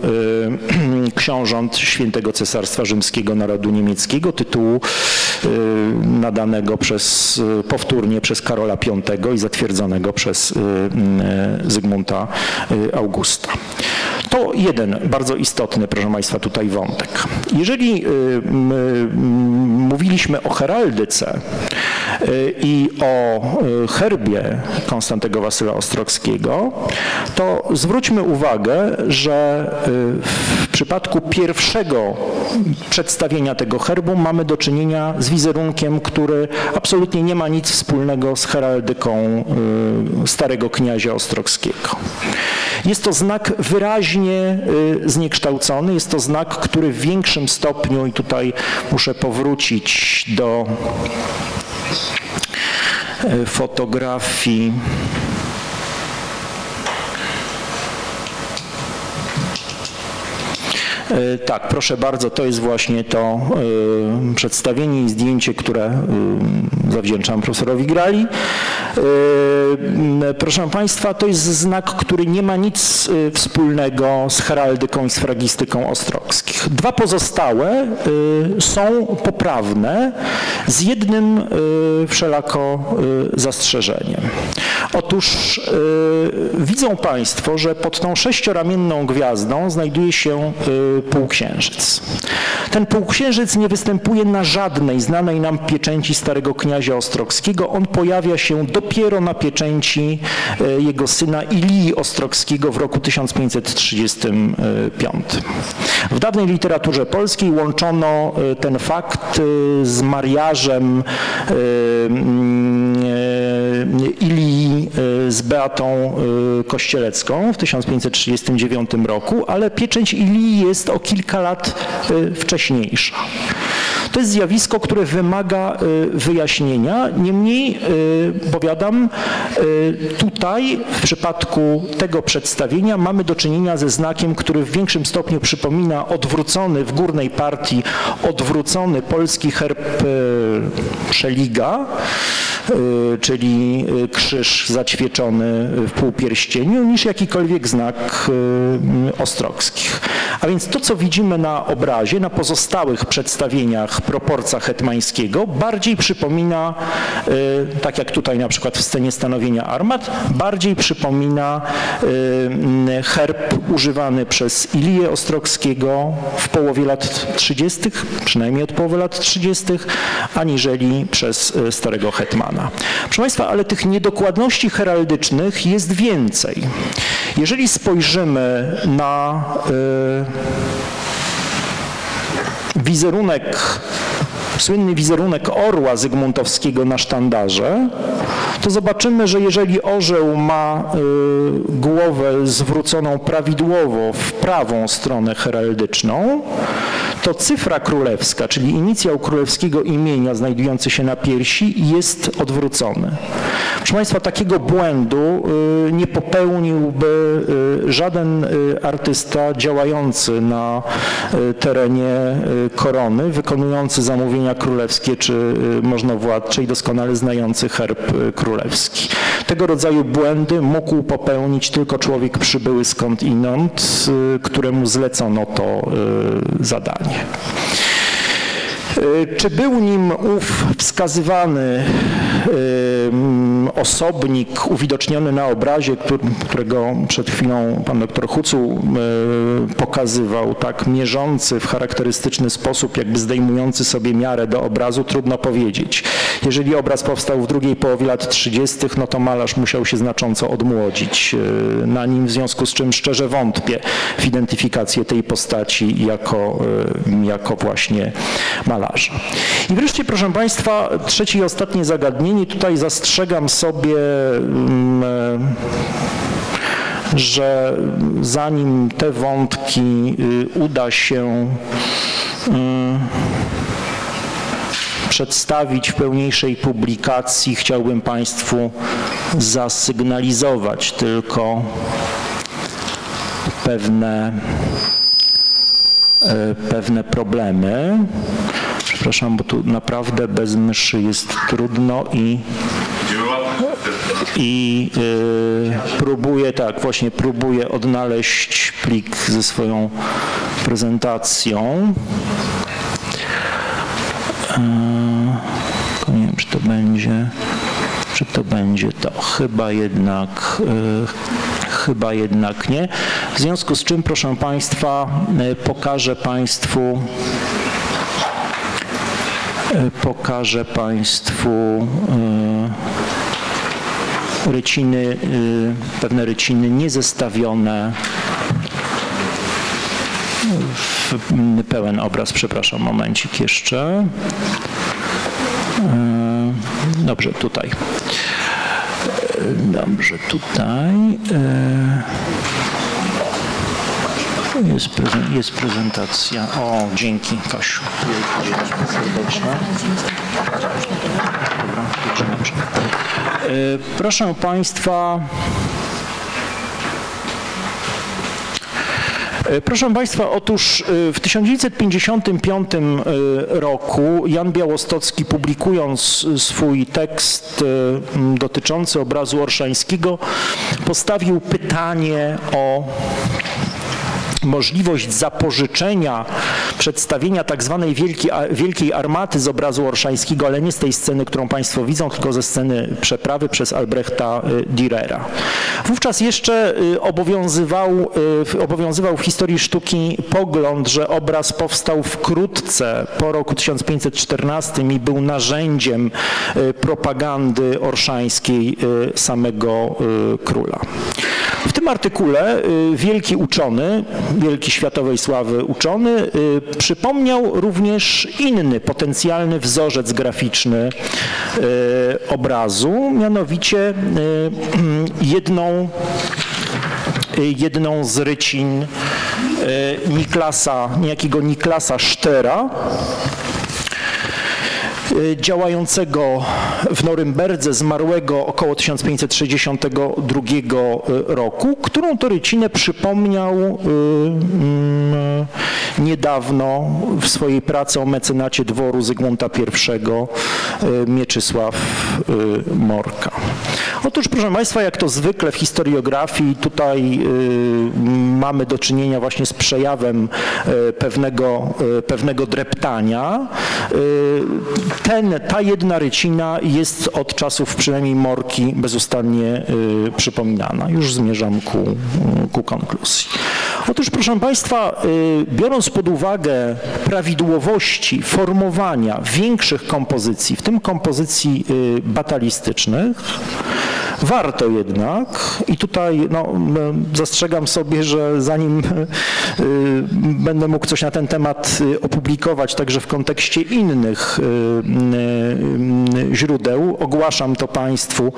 książąt Świętego Cesarstwa Rzymskiego Narodu Niemieckiego, tytułu nadanego przez, powtórnie przez Karola V i zatwierdzonego przez Zygmunta Augusta. To jeden bardzo istotny, proszę Państwa, tutaj wątek. Jeżeli y, mówiliśmy o heraldyce y, i o y, herbie Konstantego Wasyla Ostrogskiego, to zwróćmy uwagę, że w przypadku pierwszego przedstawienia tego herbu mamy do czynienia z wizerunkiem, który absolutnie nie ma nic wspólnego z heraldyką starego kniazia Ostrogskiego. Jest to znak wyraźnie zniekształcony, jest to znak, który w większym stopniu, i tutaj muszę powrócić do e, fotografii Tak, proszę bardzo, to jest właśnie to e, przedstawienie i zdjęcie, które e, zawdzięczam profesorowi Grali. E, Proszę Państwa, to jest znak, który nie ma nic e, wspólnego z heraldyką i z fragistyką Ostrogskich. Dwa pozostałe e, są poprawne z jednym e, wszelako e, zastrzeżeniem. Otóż e, widzą Państwo, że pod tą sześcioramienną gwiazdą znajduje się półksiężyc. Ten półksiężyc nie występuje na żadnej znanej nam pieczęci starego kniazia Ostrogskiego. On pojawia się dopiero na pieczęci y, jego syna Ilii Ostrogskiego w roku 1535. W dawnej literaturze polskiej łączono y, ten fakt y, z mariażem Ilii z Beatą Kościelecką w 1539 roku, ale pieczęć Ilii jest o kilka lat y, wcześniejsza. To jest zjawisko, które wymaga y, wyjaśnienia. Niemniej, y, powiadam, tutaj w przypadku tego przedstawienia mamy do czynienia ze znakiem, który w większym stopniu przypomina odwrócony w górnej partii, odwrócony polski herb Szeliga, y, czyli krzyż zaćwieczony w półpierścieniu, niż jakikolwiek znak ostrogskich. A więc to, co widzimy na obrazie, na pozostałych przedstawieniach proporca hetmańskiego, bardziej przypomina, y, tak jak tutaj na przykład w scenie stanowienia armat, bardziej przypomina y, herb używany przez Ilię Ostrogskiego w połowie lat 30., przynajmniej od połowy lat 30., aniżeli przez y, starego hetmana. Proszę Państwa, ale tych niedokładności heraldycznych jest więcej. Jeżeli spojrzymy na wizerunek, słynny wizerunek orła zygmuntowskiego na sztandarze, to zobaczymy, że jeżeli orzeł ma y, głowę zwróconą prawidłowo w prawą stronę heraldyczną, to cyfra królewska, czyli inicjał królewskiego imienia znajdujący się na piersi jest odwrócony. Proszę Państwa, takiego błędu y, nie popełniłby y, żaden y, artysta działający na y, terenie y, korony, wykonujący zamówienia królewskie czy y, możnowładcze i doskonale znający herb y, królewski. Tego rodzaju błędy mógł popełnić tylko człowiek przybyły skądinąd, y, któremu zlecono to zadanie. Czy był nim ów wskazywany osobnik uwidoczniony na obrazie, któr- którego przed chwilą pan doktor Hucu y, pokazywał, tak mierzący w charakterystyczny sposób, jakby zdejmujący sobie miarę do obrazu, trudno powiedzieć. Jeżeli obraz powstał w drugiej połowie lat 30., no to malarz musiał się znacząco odmłodzić y, na nim, w związku z czym szczerze wątpię w identyfikację tej postaci jako, y, jako właśnie malarza. I wreszcie, proszę Państwa, trzecie i ostatnie zagadnienie. Tutaj zastrzegam sobie, mm, e, że zanim te wątki y, uda się mm, przedstawić w pełniejszej publikacji, chciałbym Państwu zasygnalizować tylko pewne, e, pewne problemy. Przepraszam, bo tu naprawdę bez myszy jest trudno i i y, próbuję, tak, właśnie próbuję odnaleźć plik ze swoją prezentacją. Tylko nie wiem, czy to będzie, czy to będzie to. Chyba jednak, yy, chyba jednak nie. W związku z czym, proszę Państwa, pokażę Państwu pokażę Państwu yy, ryciny, yy, pewne ryciny niezestawione pełen obraz, przepraszam, momencik jeszcze. Yy, Dobrze, tutaj. Dobrze, tutaj. yy, Jest, jest prezentacja. O, dzięki, Kasiu. Dzięki serdeczne. Dobra, Proszę Państwa, E, proszę Państwa, otóż e, w 1955 roku Jan Białostocki publikując swój tekst dotyczący obrazu orszańskiego postawił pytanie o możliwość zapożyczenia przedstawienia tak zwanej wielkiej, wielkiej armaty z obrazu orszańskiego, ale nie z tej sceny, którą Państwo widzą, tylko ze sceny przeprawy przez Albrechta y, Dürera. Wówczas jeszcze y, obowiązywał, y, obowiązywał w historii sztuki pogląd, że obraz powstał wkrótce po roku 1514 i był narzędziem propagandy orszańskiej samego króla. W tym artykule wielki uczony, wielki światowej sławy uczony, y, przypomniał również inny potencjalny wzorzec graficzny y, obrazu, mianowicie y, jedną jedną z rycin Niklasa, niejakiego Niklasa Sztera, Y, działającego w Norymberdze, zmarłego około 1562 y, roku, którą to rycinę przypomniał y, mm, niedawno w swojej pracy o mecenacie dworu Zygmunta I Mieczysław Morka. Otóż, proszę Państwa, jak to zwykle w historiografii, tutaj mamy do czynienia właśnie z przejawem pewnego, pewnego dreptania ten, ta jedna rycina jest od czasów przynajmniej Morki bezustannie y, przypominana. Już zmierzam ku, ku konkluzji. Otóż, proszę Państwa, y, biorąc pod uwagę prawidłowości formowania większych kompozycji, w tym kompozycji y, batalistycznych, Warto jednak, i tutaj no, zastrzegam sobie, że zanim y, będę mógł coś na ten temat y, opublikować, także w kontekście innych y, źródeł, ogłaszam to Państwu,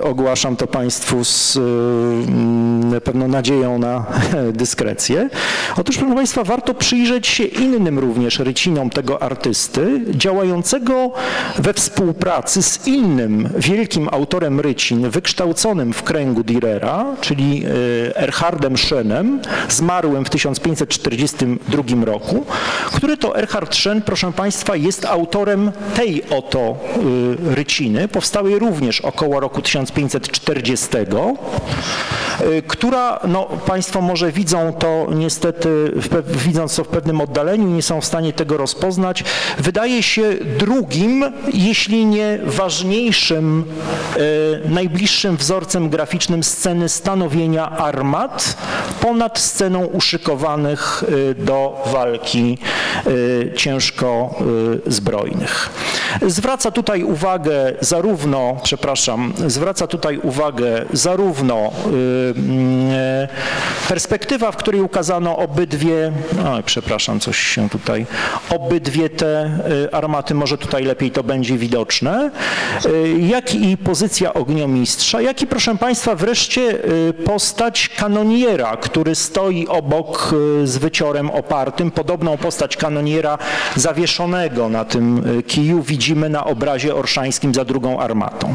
ogłaszam to Państwu z pewną nadzieją na dyskrecję. Otóż, proszę Państwa, warto przyjrzeć się innym również rycinom tego artysty, działającego we współpracy z innym wielkim autorem rycin, wykształconym w kręgu Dürera, czyli e, Erhardem Schenem, zmarłym w 1542 roku, który to Erhard Schen, proszę Państwa, jest autorem tej oto e, ryciny, powstałej również około roku 1540, e, która, no Państwo może widzą to niestety, widząc to w pewnym oddaleniu, nie są w stanie tego rozpoznać, wydaje się drugim, jeśli nie ważniejszym, najbliższym wzorcem graficznym sceny stanowienia armat ponad sceną uszykowanych y, do walki y, ciężko y, Zwraca tutaj uwagę zarówno, przepraszam, zwraca tutaj uwagę zarówno perspektywa, w której ukazano obydwie, o, przepraszam, coś się tutaj, obydwie te armaty, może tutaj lepiej to będzie widoczne, jak i pozycja ogniomistrza, jak i proszę Państwa wreszcie postać kanoniera, który stoi obok z wyciorem opartym, podobną postać kanoniera zawieszonego na tym kiju widzimy na obrazie orszańskim za drugą armatą.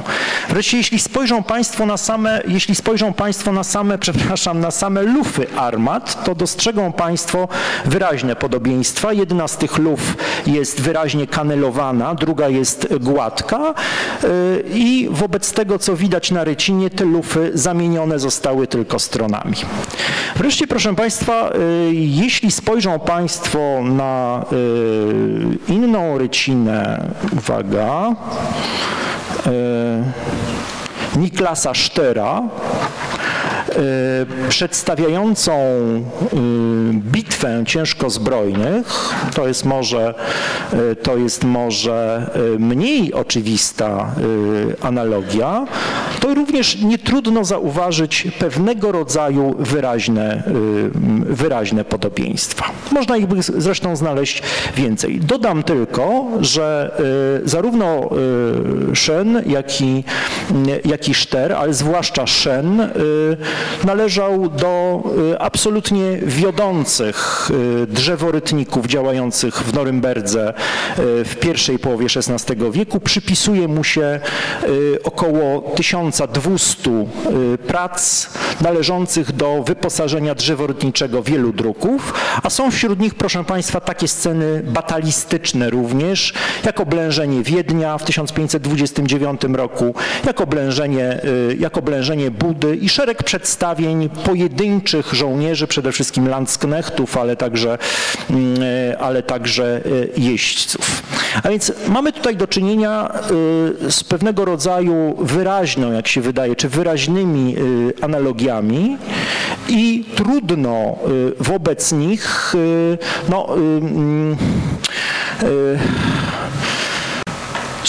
Wreszcie jeśli spojrzą Państwo na same, jeśli spojrzą Państwo na same, przepraszam, na same lufy armat, to dostrzegą Państwo wyraźne podobieństwa. Jedna z tych luf jest wyraźnie kanelowana, druga jest gładka y, i wobec tego, co widać na rycinie, te lufy zamienione zostały tylko stronami. Wreszcie, proszę Państwa, y, jeśli spojrzą Państwo na y, inną rycinę, uwaga, Niklasa Sztera, przedstawiającą y, bitwę ciężkozbrojnych, to jest może, y, to jest może mniej oczywista analogia, to również nie trudno zauważyć pewnego rodzaju wyraźne, wyraźne podobieństwa. Można ich zresztą znaleźć więcej. Dodam tylko, że zarówno Szen, jak i, jak i Szter, ale zwłaszcza Szen, y, należał do y, absolutnie wiodących y, drzeworytników działających w Norymberdze y, w pierwszej połowie XVI wieku. Przypisuje mu się około 1200 y, prac należących do wyposażenia drzeworytniczego wielu druków, a są wśród nich, proszę Państwa, takie sceny batalistyczne również, jak oblężenie Wiednia w 1529 roku, jak oblężenie, jak oblężenie Budy i szereg przedstawień pojedynczych żołnierzy, przede wszystkim landsknechtów, ale także, mm, y, ale także y, jeźdźców. A więc mamy tutaj do czynienia y, z pewnego rodzaju wyraźną, jak się wydaje, czy wyraźnymi analogiami i trudno wobec nich no, mm,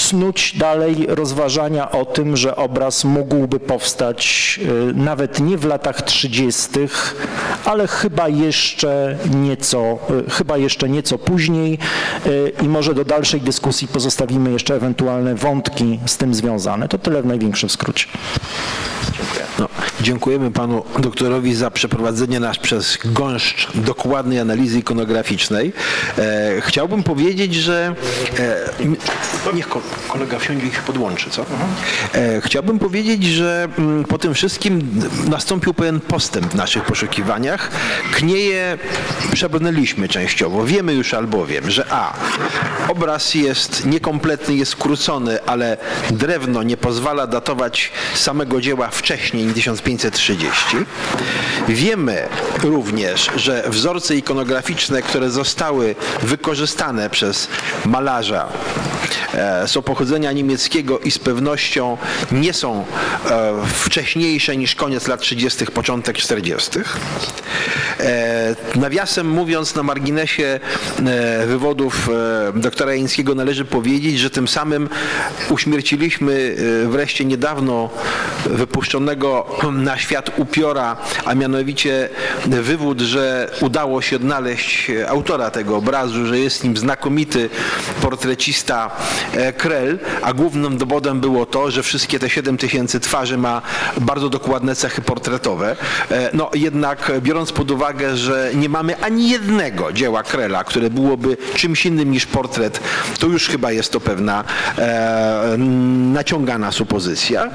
snuć dalej rozważania o tym, że obraz mógłby powstać y, nawet nie w latach 30., ale chyba jeszcze nieco, y, chyba jeszcze nieco później y, i może do dalszej dyskusji pozostawimy jeszcze ewentualne wątki z tym związane. To tyle w największym skrócie. No, dziękujemy panu doktorowi za przeprowadzenie nas przez gąszcz dokładnej analizy ikonograficznej. E, chciałbym powiedzieć, że e, m- niech ko- kolega wsiądzie i się podłączy, co? E, chciałbym powiedzieć, że mm, po tym wszystkim nastąpił pewien postęp w naszych poszukiwaniach. Knieje przebrnęliśmy częściowo. Wiemy już albowiem, że a, obraz jest niekompletny, jest skrócony, ale drewno nie pozwala datować samego dzieła wcześniej niż 1530. Wiemy również, że wzorce ikonograficzne, które zostały wykorzystane przez malarza, e, są pochodzenia niemieckiego i z pewnością nie są e, wcześniejsze niż koniec lat 30., początek 40. E, Nawiasem mówiąc, na marginesie wywodów doktora Jańskiego należy powiedzieć, że tym samym uśmierciliśmy wreszcie niedawno wypuszczonego na świat upiora, a mianowicie wywód, że udało się odnaleźć autora tego obrazu, że jest nim znakomity portrecista e, Krell, a głównym dowodem było to, że wszystkie te 7 tysięcy twarzy ma bardzo dokładne cechy portretowe. E, No jednak biorąc pod uwagę, że nie mamy ani jednego dzieła Krella, które byłoby czymś innym niż portret, to już chyba jest to pewna e, naciągana supozycja.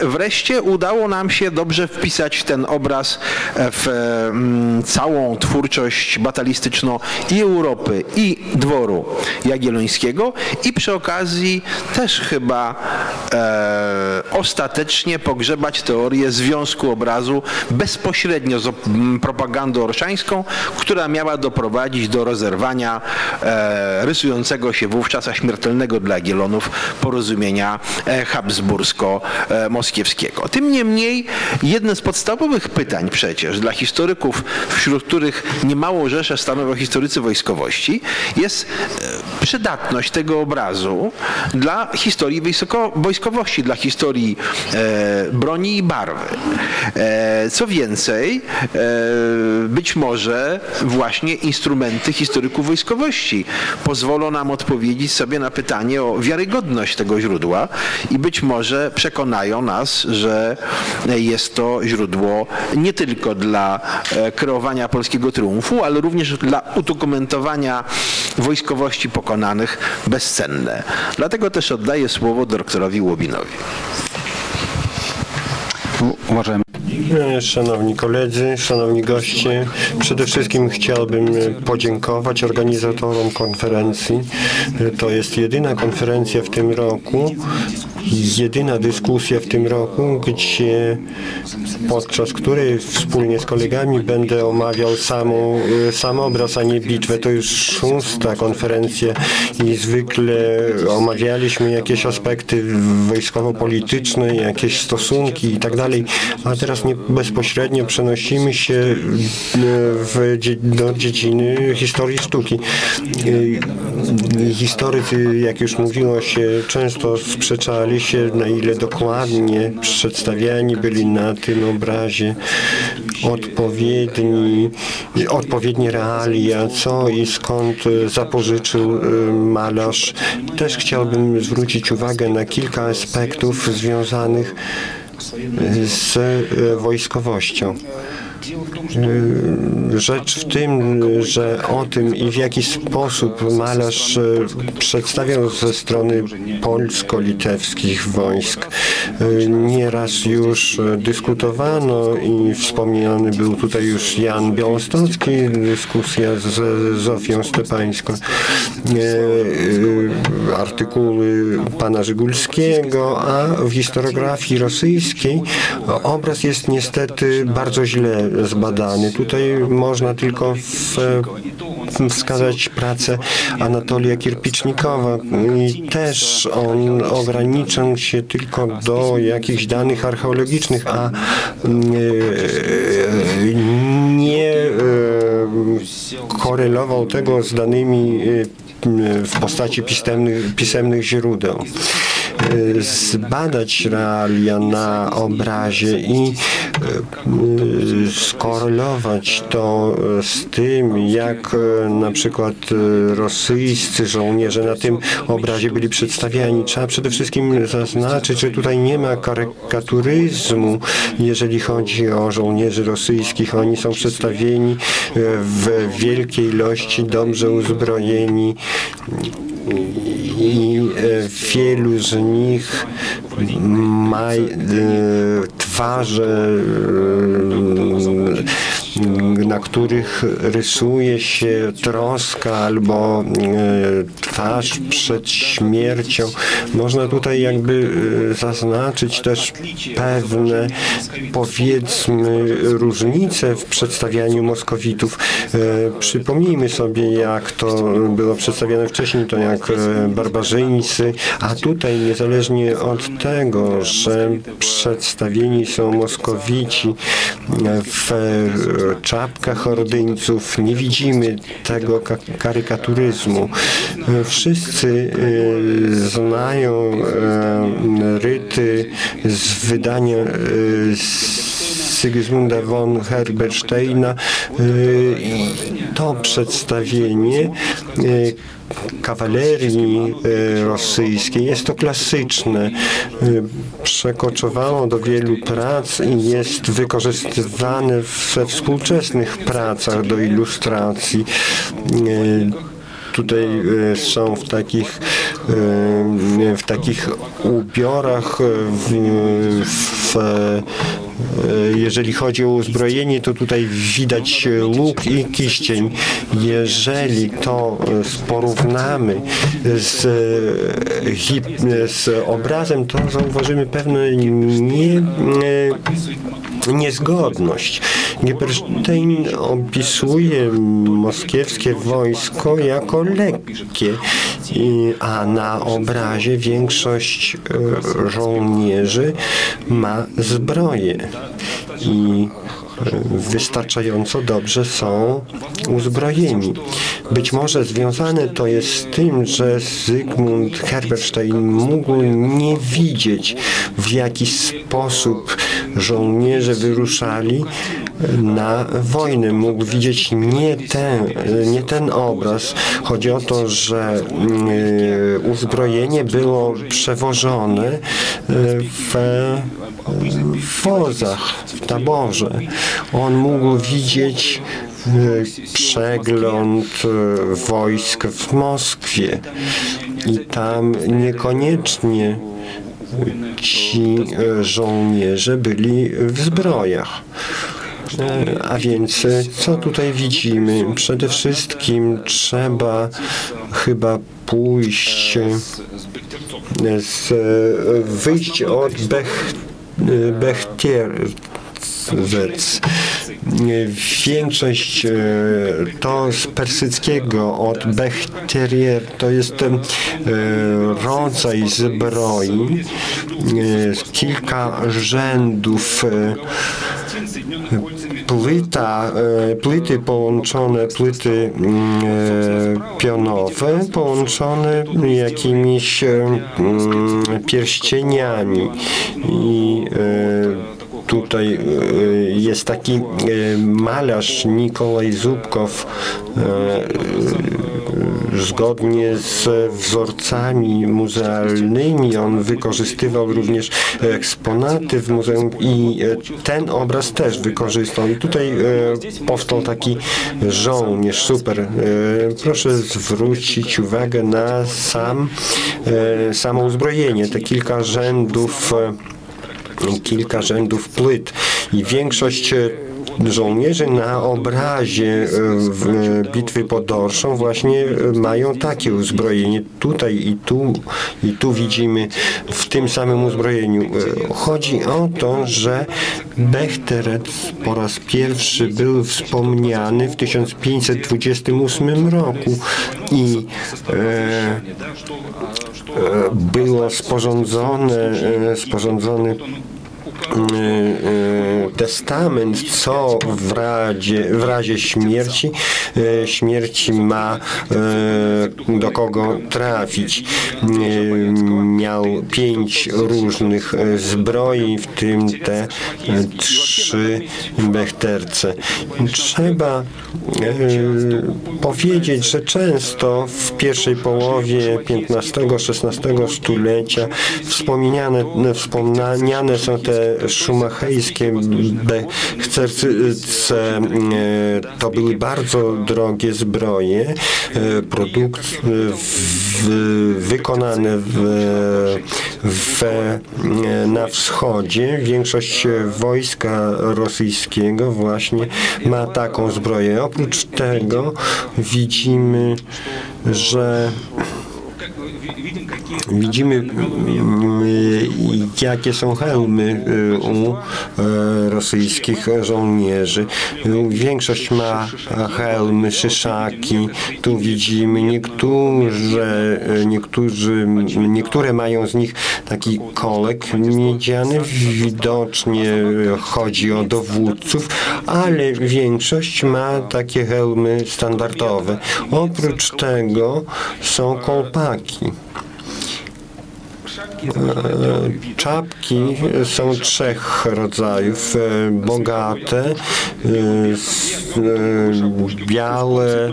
Wreszcie udało nam się dobrze wpisać ten obraz w mm, całą twórczość batalistyczną i Europy, i dworu jagiellońskiego i przy okazji też chyba e, ostatecznie pogrzebać teorię związku obrazu bezpośrednio z propagandą orszańską, która miała doprowadzić do rozerwania e, rysującego się wówczas, a śmiertelnego dla Jagiellonów porozumienia e, habsbursko-moskiewskiego. Tym niemniej jedne z podstawowych pytań przecież dla historyków, wśród których niemało rzeszę stanowią historycy wojskowości, jest e, przydatność tego obrazu dla historii wojsko- wojskowości, dla historii e, broni i barwy. E, co więcej, e, być może właśnie instrumenty historyków wojskowości pozwolą nam odpowiedzieć sobie na pytanie o wiarygodność tego źródła i być może przekonają nas, że jest to źródło nie tylko dla e, kreowania polskiego triumfu, ale również dla udokumentowania wojskowości pokonanych bezcenne. Dlatego też oddaję słowo doktorowi Łobinowi. Uważajmy. E, Szanowni koledzy, szanowni goście, przede wszystkim chciałbym e, podziękować organizatorom konferencji. E, To jest jedyna konferencja w tym roku, jedyna dyskusja w tym roku, gdzie podczas której wspólnie z kolegami będę omawiał samą, e, sam obraz, a nie bitwę. To już szósta konferencja i zwykle omawialiśmy jakieś aspekty wojskowo-polityczne, jakieś stosunki i tak dalej, a teraz nie bezpośrednio przenosimy się e, w, do dziedziny historii sztuki. E, Historycy, jak już mówiło się, często sprzeczali zastanawiali się, na ile dokładnie przedstawiani byli na tym obrazie odpowiedni, odpowiednie realia, co i skąd zapożyczył y, malarz. Też chciałbym zwrócić uwagę na kilka aspektów związanych z y, wojskowością. Y, rzecz w tym, że o tym i w jaki sposób malarz y, przedstawiał ze strony polsko-litewskich wojsk. Y, nieraz już dyskutowano i wspomniany był tutaj już Jan Białostocki, dyskusja z Zofią Stepańską, artykuły pana Żygulskiego, a w historiografii rosyjskiej obraz jest niestety bardzo źle zbadany. Tutaj można tylko w, wskazać pracę Anatolia Kierpicznikowa i też on ograniczył się tylko do jakichś danych archeologicznych, a nie, nie korelował tego z danymi w postaci pisemnych, pisemnych źródeł. Zbadać realia na obrazie i y, skorelować to z tym, jak y, na przykład rosyjscy żołnierze na tym obrazie byli przedstawiani. Trzeba przede wszystkim zaznaczyć, że tutaj nie ma karykaturyzmu, jeżeli chodzi o żołnierzy rosyjskich. Oni są przedstawieni w wielkiej ilości, dobrze uzbrojeni i wielu z nich ma e, twarze, e, na których rysuje się troska albo twarz przed śmiercią. Można tutaj jakby zaznaczyć też pewne, powiedzmy, różnice w przedstawianiu Moskowitów. Przypomnijmy sobie, jak to było przedstawione wcześniej, to jak barbarzyńcy, a tutaj niezależnie od tego, że przedstawieni są Moskowici w czapkach ordyńców, nie widzimy tego karykaturyzmu. Wszyscy e, znają e, ryty z wydania e, Sigismunda von Herbersteina to przedstawienie kawalerii e, rosyjskiej. Jest to klasyczne. E, przekoczowało do wielu prac i jest wykorzystywane we współczesnych pracach do ilustracji e, tutaj są w takich w takich ubiorach w, w jeżeli chodzi o uzbrojenie, to tutaj widać łuk i kiścień. Jeżeli to porównamy z, z obrazem, to zauważymy pewne nie, e, niezgodność. Nieberstein opisuje moskiewskie wojsko jako lekkie, a na obrazie większość e, żołnierzy ma zbroję i wystarczająco dobrze są uzbrojeni. Być może związane to jest z tym, że Zygmunt Herberstein mógł nie widzieć, w jaki sposób żołnierze wyruszali na wojnę. Mógł widzieć nie ten, nie ten obraz. Chodzi o to, że mm, uzbrojenie było przewożone w wozach, w taborze. On mógł widzieć e, przegląd e, wojsk w Moskwie i tam niekoniecznie ci e, żołnierze byli w zbrojach. A więc co tutaj widzimy? Przede wszystkim trzeba chyba pójść z, wyjść od Bech, Zec. Większość e, to z persyckiego od Bechterier to jest e, rodzaj zbroi, e, kilka rzędów płyta, płyty połączone, płyty pionowe połączone jakimiś pierścieniami i tutaj jest taki malarz Nikolaj Zubkow zgodnie z wzorcami muzealnymi. On wykorzystywał również eksponaty w muzeum i ten obraz też wykorzystał. I tutaj powstał taki żołnierz, super. Proszę zwrócić uwagę na sam samo uzbrojenie, te kilka rzędów kilka rzędów płyt. I większość żołnierzy na obrazie w bitwy pod Dorszą właśnie mają takie uzbrojenie. Tutaj i tu, i tu widzimy w tym samym uzbrojeniu. Chodzi o to, że Bechteret po raz pierwszy był wspomniany w 1528 roku i e, było sporządzone, sporządzony testament, co w razie, w razie śmierci, śmierci ma do kogo trafić. Miał pięć różnych zbroi, w tym te trzy bechterce. Trzeba powiedzieć, że często w pierwszej połowie XV-XVI stulecia wspomniane, wspomniane są te szumachejskie chcerce e, to były bardzo drogie zbroje, e, produkt wykonane w, w, na wschodzie. Większość wojska rosyjskiego właśnie ma taką zbroję. Oprócz tego widzimy, że Widzimy, mm, jakie są hełmy y, u e, rosyjskich żołnierzy. Większość ma hełmy, szyszaki. Tu widzimy niektóre, niektórzy, niektóre mają z nich taki kolek miedziany. Widocznie chodzi o dowódców, ale większość ma takie hełmy standardowe. Oprócz tego są kolpaki. Czapki są trzech rodzajów. Bogate, białe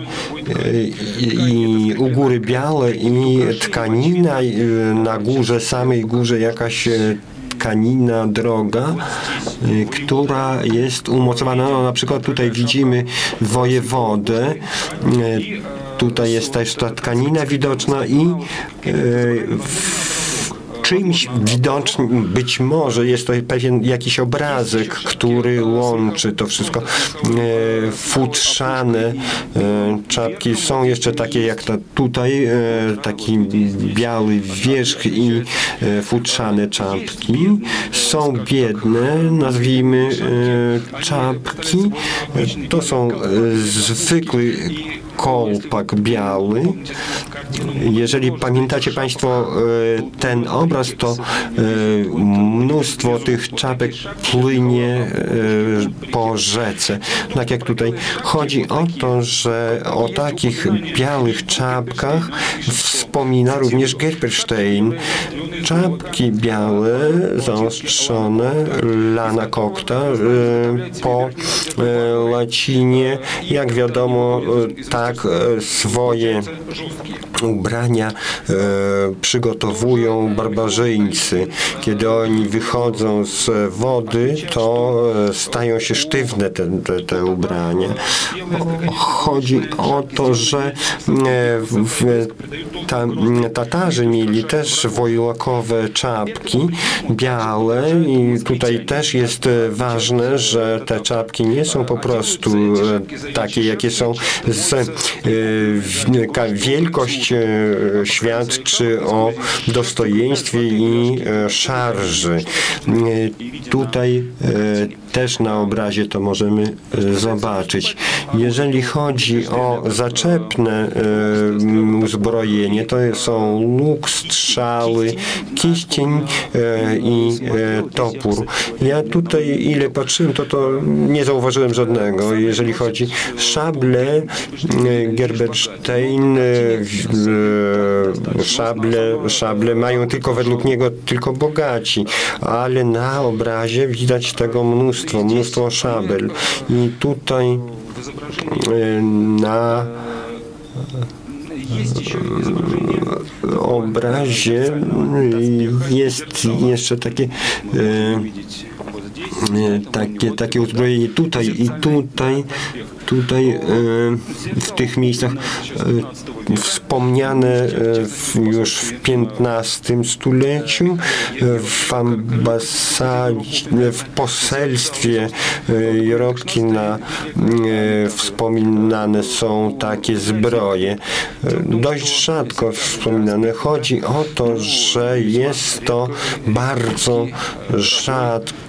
i u góry białe i tkanina na górze, samej górze jakaś tkanina droga, która jest umocowana. No, na przykład tutaj widzimy wojewodę. Tutaj jest też ta tkanina widoczna i czymś widocznym, być może jest to pewien jakiś obrazek, który łączy to wszystko. E, futrzane e, czapki są jeszcze takie jak ta tutaj, e, taki biały wierzch i futrzane czapki. Są biedne, nazwijmy czapki. To są zwykły kolpak biały. Jeżeli pamiętacie Państwo e, ten obraz, to e, mnóstwo tych czapek płynie e, po rzece. Tak jak tutaj chodzi o to, że o takich białych czapkach wspomina również Gerperstein. Czapki białe, zaostrzone, lana kokta po łacinie, jak wiadomo, ta tak e, swoje ubrania e, przygotowują barbarzyńcy. Kiedy oni wychodzą z wody, to e, stają się sztywne te, te, te ubrania. Chodzi o to, że e, w, ta, Tatarzy mieli też wojłakowe czapki białe i tutaj też jest ważne, że te czapki nie są po prostu takie, jakie są z wielkość e, świadczy o dostojeństwie i e, szarży. E, Tutaj też na obrazie to możemy zobaczyć. Jeżeli chodzi o zaczepne uzbrojenie, to są łuk, strzały, kiścień i topór. Ja tutaj ile patrzyłem, to to nie zauważyłem żadnego. Jeżeli chodzi szable, Gerberstein, szable, szable mają tylko według niego tylko bogaci, ale na obrazie widać tego mnóstwo, mnóstwo szabel. I tutaj e, na obrazie jest jeszcze takie takie, takie uzbrojenie tutaj i tutaj tutaj e, w tych miejscach e, wspomniane e, już w XV stuleciu e, w ambasadzie, w poselstwie e, Jorobkina e, wspominane są takie zbroje. E, Dość rzadko wspominane. Chodzi o to, że jest to bardzo rzadko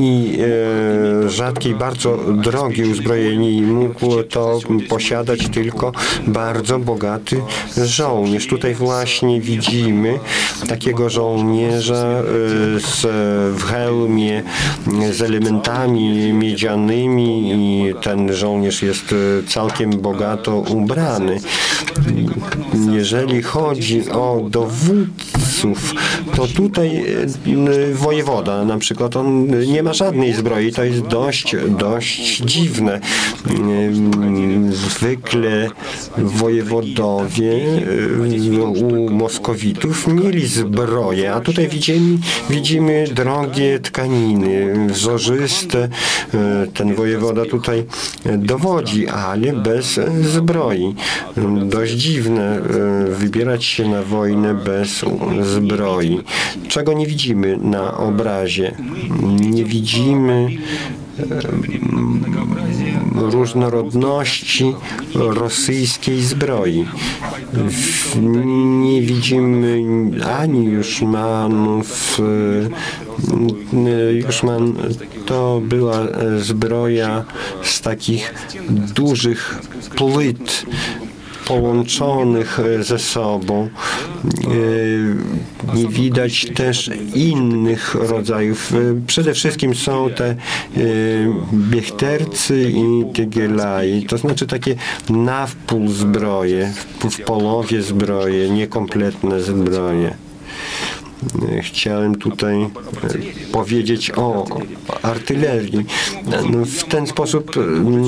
i e, rzadkie i bardzo drogie uzbrojenie i mógł to posiadać tylko bardzo bogaty żołnierz. Tutaj właśnie widzimy takiego żołnierza e, z, w hełmie z elementami miedzianymi i ten żołnierz jest całkiem bogato ubrany. Jeżeli chodzi o dowódców, to tutaj e, wojewoda na przykład, on nie ma żadnej zbroi, to jest dość, dość dziwne. Zwykle wojewodowie y, u Moskowitów mieli zbroję, a tutaj widzimy, widzimy drogie tkaniny, wzorzyste. Y, Ten wojewoda tutaj dowodzi, ale bez zbroi. Dość dziwne y, wybierać się na wojnę bez zbroi. Czego nie widzimy na obrazie? Nie widzimy różnorodności rosyjskiej zbroi. Nie widzimy ani Juszmanów. e, Juszman to była e, zbroja z takich dużych płyt połączonych e, ze sobą. E, Nie widać też innych rodzajów. E, Przede wszystkim są te biechtercy i tygielai, to znaczy takie na wpół zbroje, w połowie zbroje, niekompletne zbroje. Chciałem tutaj powiedzieć o artylerii. No, w ten sposób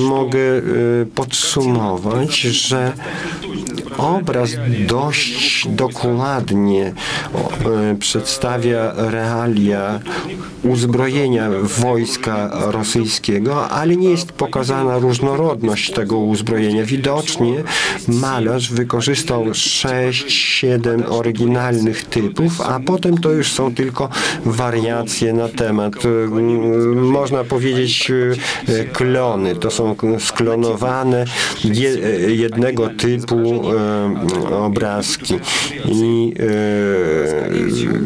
mogę e, podsumować, że obraz dość dokładnie e, przedstawia realia uzbrojenia wojska rosyjskiego, ale nie jest pokazana różnorodność tego uzbrojenia. Widocznie malarz wykorzystał 6-7 oryginalnych typów, a potem to już są tylko wariacje na temat. e, Można powiedzieć e, klony. To są sklonowane je, jednego typu e, obrazki. I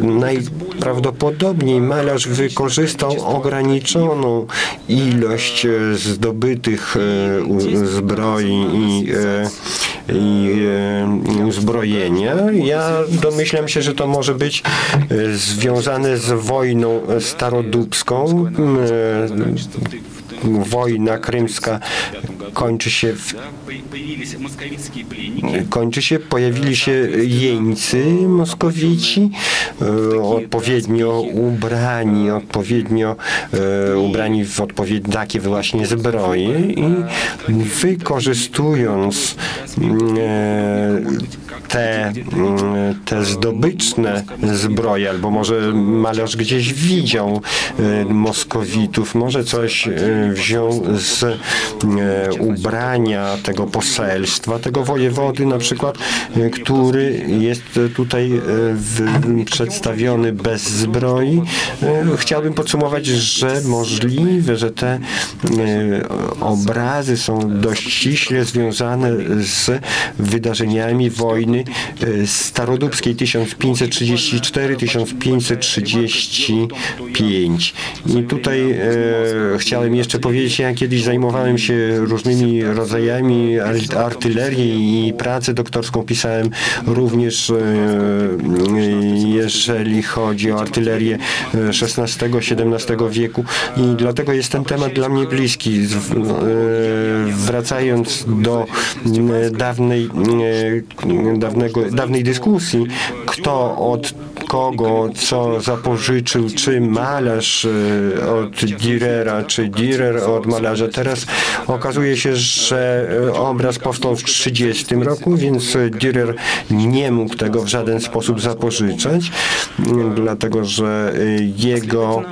najprawdopodobniej malarz wykorzystał ograniczoną ilość zdobytych zbroi i, i e, uzbrojenia. Ja domyślam się, że to może być e, związane z wojną starodubską. E, Wojna krymska kończy się w, kończy się, pojawili się jeńcy moskowici, e, odpowiednio ubrani, odpowiednio e, ubrani w odpowiednie takie właśnie zbroje i wykorzystując mm, e, te, mm, te zdobyczne zbroje, albo może malarz gdzieś widział e, moskowitów, może coś e, wziął z e, ubrania tego poselstwa, tego wojewody na przykład, który jest tutaj przedstawiony bez zbroi. Chciałbym podsumować, że możliwe, że te obrazy są dość ściśle związane z wydarzeniami wojny starodubskiej 1534-1535. I tutaj e, chciałem jeszcze powiedzieć, ja kiedyś zajmowałem się różnymi rodzajami artylerii i pracę doktorską pisałem również, e, jeżeli chodzi o artylerię XVI-XVII wieku i dlatego jest ten temat dla mnie bliski. Wracając do dawnej, dawnego, dawnej dyskusji, kto od kogo co zapożyczył, czy malarz e, od Dürera, czy Dürer od malarza. Teraz okazuje się, że e, obraz powstał w 30 roku, więc Dürer nie mógł tego w żaden sposób zapożyczać, dlatego że e, jego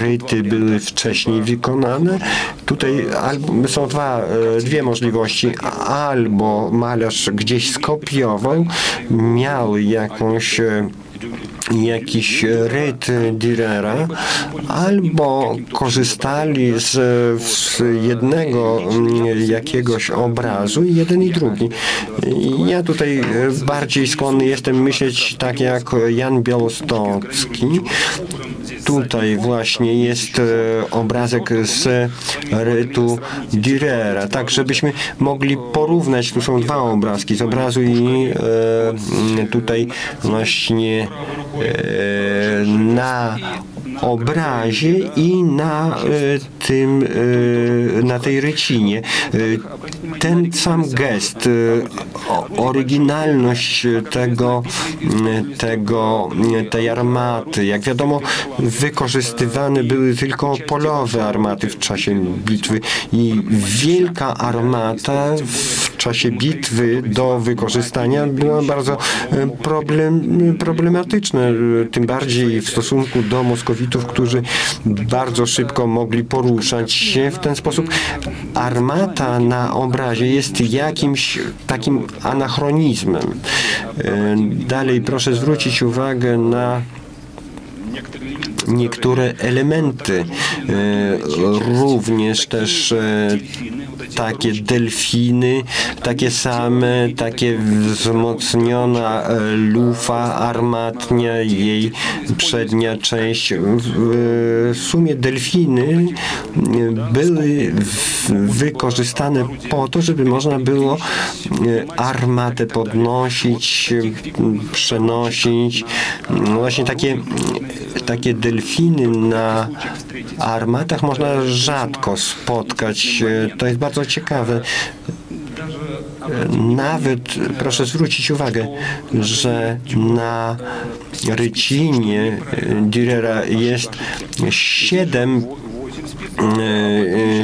ryty były wcześniej wykonane. Tutaj są dwa, dwie możliwości. Albo malarz gdzieś skopiował, miał jakąś jakiś ryt Dürera, albo korzystali z, z, jednego mm, jakiegoś obrazu, jeden i drugi. Ja tutaj bardziej skłonny jestem myśleć tak jak Jan Białostocki, tutaj właśnie jest e, obrazek z rytu Dürera, tak żebyśmy mogli porównać, tu są dwa obrazki z obrazu i e, tutaj właśnie e, na obrazie i na tym, na tej rycinie. Ten sam gest, oryginalność tego, tego, tej armaty, jak wiadomo, wykorzystywane były tylko polowe armaty w czasie bitwy i wielka armata w czasie bitwy do wykorzystania była bardzo e, problem, problematyczna, tym bardziej w stosunku do Moskowitów, którzy bardzo szybko mogli poruszać się w ten sposób. Armata na obrazie jest jakimś takim anachronizmem. E, dalej proszę zwrócić uwagę na niektóre elementy, e, również też e, takie delfiny, takie same, takie wzmocniona e, lufa armatnia, jej przednia część. W sumie delfiny były wykorzystane po to, żeby można było armatę podnosić, przenosić. Właśnie takie, takie delfiny na armatach można rzadko spotkać. To jest bardzo ciekawe. Nawet proszę zwrócić uwagę, że na rycinie Dürera jest siedem E,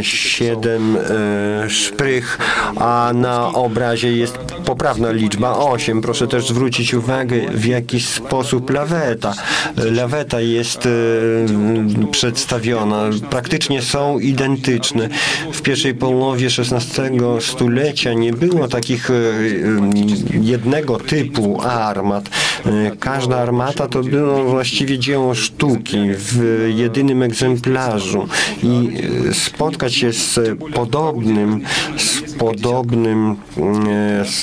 siedem e, szprych, a na obrazie jest poprawna liczba 8. Proszę też zwrócić uwagę, w jaki sposób laweta. Laweta jest e, przedstawiona. Praktycznie są identyczne. W pierwszej połowie XVI stulecia nie było takich jednego typu armat. Każda armata to było właściwie dzieło sztuki w jedynym egzemplarzu i spotkać się z podobnym, z podobnym, e, z,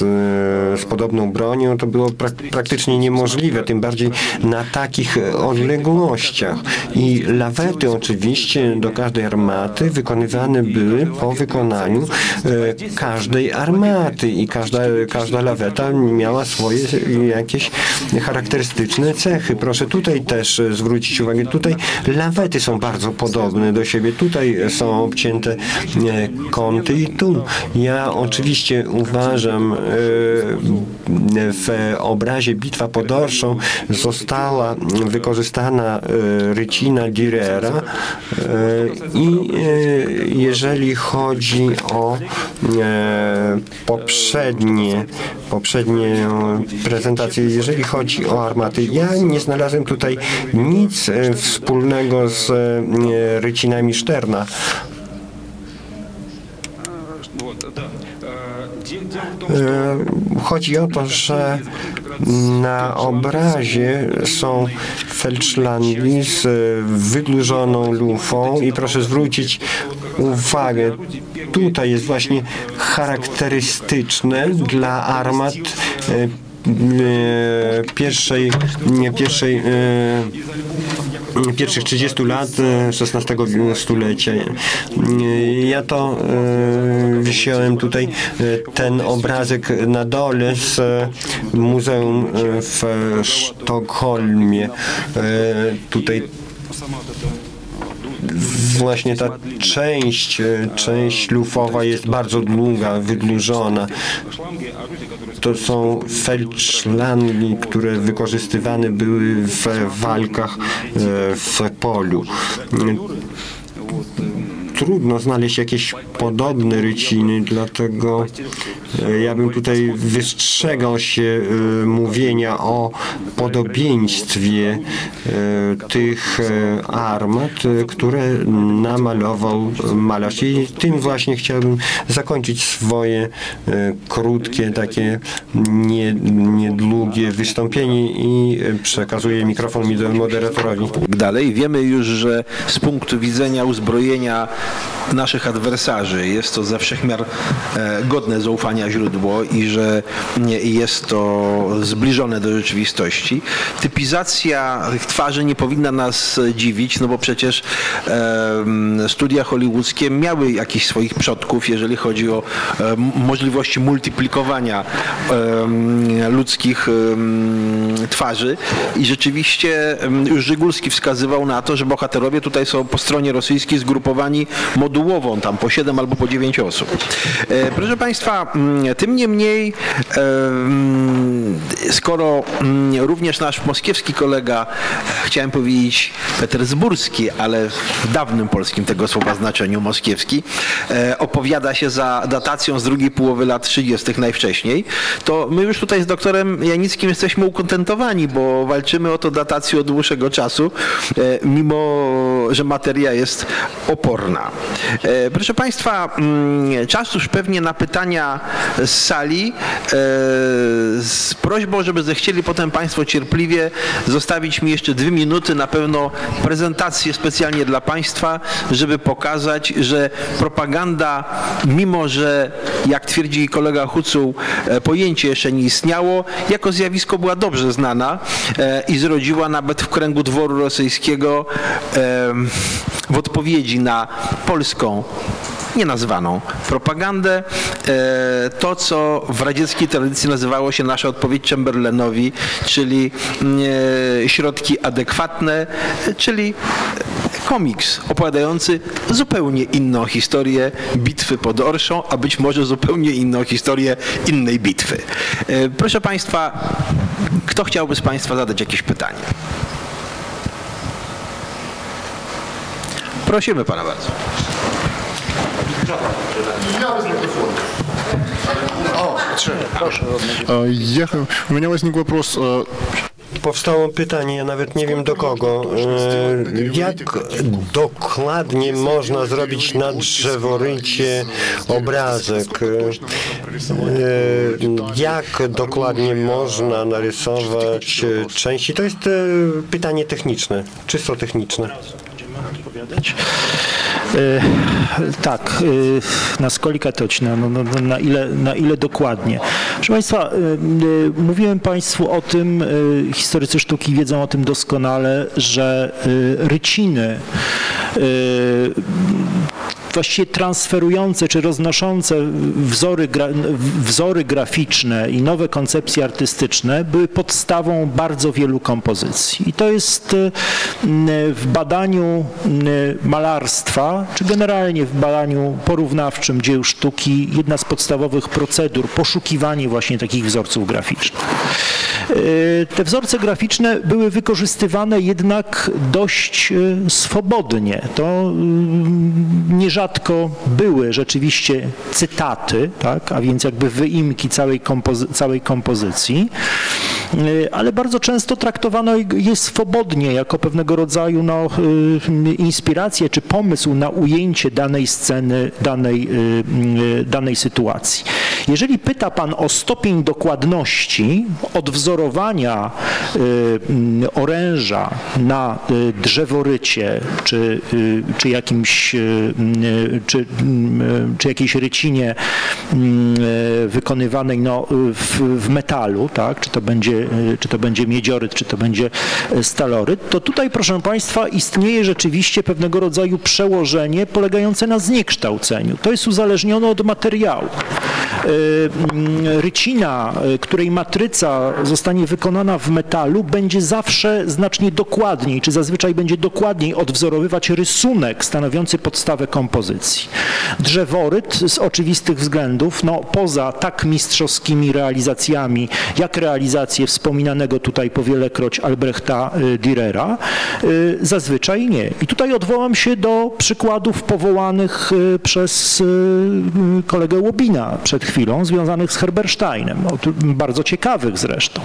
z podobną bronią, to było pra praktycznie niemożliwe, tym bardziej na takich odległościach. I lawety oczywiście do każdej armaty wykonywane były po wykonaniu e, każdej armaty i każda, każda laweta miała swoje jakieś charakterystyczne cechy. Proszę tutaj też zwrócić uwagę, tutaj lawety są bardzo podobne do siebie. Tutaj są obcięte e, kąty i tu. Ja oczywiście uważam, e, w obrazie Bitwa pod Orszą została wykorzystana e, rycina Dürera i jeżeli chodzi o poprzednie, poprzednie prezentacje, jeżeli chodzi o armaty, ja nie znalazłem tutaj nic wspólnego z rycinami Szterna. Chodzi o to, że na obrazie są Felczlandii z wydłużoną lufą i proszę zwrócić uwagę, tutaj jest właśnie charakterystyczne dla armat e, e, pierwszej, nie, pierwszej e, pierwszych 30 lat XVI stulecia. Ja to wziąłem tutaj ten obrazek na dole z muzeum w Sztokholmie. Tutaj właśnie ta część, część lufowa jest bardzo długa, wydłużona. To są felczlangi, które wykorzystywane były w walkach w polu trudno znaleźć jakieś podobne ryciny, dlatego e, ja bym tutaj wystrzegał się e, mówienia o podobieństwie e, tych armat, które namalował malarz. I tym właśnie chciałbym zakończyć swoje krótkie, takie nie, niedługie wystąpienie i przekazuję mikrofon moderatorowi. Dalej wiemy już, że z punktu widzenia uzbrojenia naszych adwersarzy. Jest to ze wszechmiar e, godne zaufania źródło i że jest to zbliżone do rzeczywistości. Typizacja twarzy nie powinna nas dziwić, no bo przecież studia hollywoodzkie miały jakichś swoich przodków, jeżeli chodzi o możliwości multiplikowania ludzkich twarzy i rzeczywiście już Żygulski wskazywał na to, że bohaterowie tutaj są po stronie rosyjskiej zgrupowani modułową, tam po 7 albo po 9 osób. E, proszę Państwa, mm, tym niemniej, e, mm, skoro mm, również nasz moskiewski kolega, chciałem powiedzieć petersburski, ale w dawnym polskim tego słowa znaczeniu moskiewski, e, opowiada się za datacją z drugiej połowy lat 30. najwcześniej, to my już tutaj z doktorem Janickim jesteśmy ukontentowani, bo walczymy o to datację od dłuższego czasu, mimo że materia jest oporna. E, proszę Państwa, mm, czas już pewnie na pytania z sali. E, z prośbą, żeby zechcieli potem Państwo cierpliwie zostawić mi jeszcze dwie minuty, na pewno prezentację specjalnie dla Państwa, żeby pokazać, że propaganda, mimo że jak twierdzi kolega Hucuł, e, pojęcie jeszcze nie istniało, jako zjawisko była dobrze znana i zrodziła nawet w kręgu dworu rosyjskiego w odpowiedzi na polską nienazwaną propagandę. E, to, co w radzieckiej tradycji nazywało się nasza odpowiedź Chamberlainowi, czyli e, środki adekwatne, czyli komiks opowiadający zupełnie inną historię bitwy pod Orszą, a być może zupełnie inną historię innej bitwy. E, proszę Państwa, kto chciałby z Państwa zadać jakieś pytanie? Prosimy pana bardzo. О, прошу. Я, у меня возник вопрос. Powstało pytanie, ja nawet nie wiem do kogo. Jak dokładnie można zrobić na drzeworycie obrazek? Jak dokładnie można narysować części? To jest pytanie techniczne, czysto techniczne odpowiadać? E, tak, e, na skoli katoczna, no, no, no, na, ile, na ile dokładnie. Proszę Państwa, e, mówiłem Państwu o tym, historycy sztuki wiedzą o tym doskonale, że ryciny właściwie transferujące czy roznoszące wzory, wzory graficzne i nowe koncepcje artystyczne były podstawą bardzo wielu kompozycji. I to jest y, w badaniu y, malarstwa, czy generalnie w badaniu porównawczym dzieł sztuki jedna z podstawowych procedur, poszukiwanie właśnie takich wzorców graficznych. Y, te wzorce graficzne były wykorzystywane jednak dość swobodnie. To nie nierzadko były rzeczywiście cytaty, tak, a więc jakby wyimki całej, kompozy całej kompozycji, y, ale bardzo często traktowano je swobodnie, jako pewnego rodzaju no, inspirację czy pomysł na ujęcie danej sceny, danej, danej sytuacji. Jeżeli pyta pan o stopień dokładności odwzorowania y, oręża na y, drzeworycie, czy, y, czy jakimś, czy, czy jakiejś rycinie wykonywanej no, w, w metalu, tak? czy, to będzie, czy to będzie miedzioryt, czy to będzie staloryt, to tutaj, proszę Państwa, istnieje rzeczywiście pewnego rodzaju przełożenie polegające na zniekształceniu. To jest uzależnione od materiału. Y, mm, Rycina, y, której matryca zostanie wykonana w metalu, będzie zawsze znacznie dokładniej, czy zazwyczaj będzie dokładniej odwzorowywać rysunek stanowiący podstawę kompozycji. Drzeworyt z oczywistych względów, no poza tak mistrzowskimi realizacjami, jak realizacje wspominanego tutaj powielekroć Albrechta y, Dürera, zazwyczaj nie. I tutaj odwołam się do przykładów powołanych przez kolegę Łobina przed chwilą, związanych z Herbersteinem, bardzo ciekawych zresztą.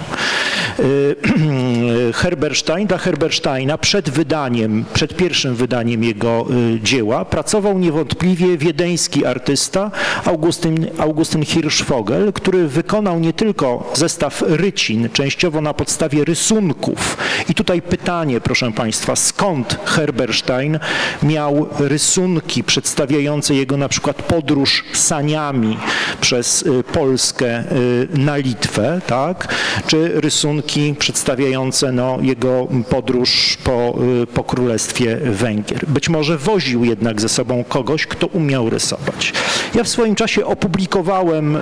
Y, Herberstein, dla Herbersteina przed wydaniem, przed pierwszym wydaniem jego y, dzieła pracował niewątpliwie wiedeński artysta Augustyn, Augustyn Hirschvogel, który wykonał nie tylko zestaw rycin, częściowo na podstawie rysunków. I tutaj pytanie, proszę Państwa, skąd Herberstein miał rysunki przedstawiające jego na przykład podróż saniami przez y, Polskę y, na Litwę, tak? czy rysunki przedstawiające no, jego podróż po, y, po Królestwie Węgier. Być może woził jednak ze sobą kogoś, kto umiał rysować. Ja w swoim czasie opublikowałem,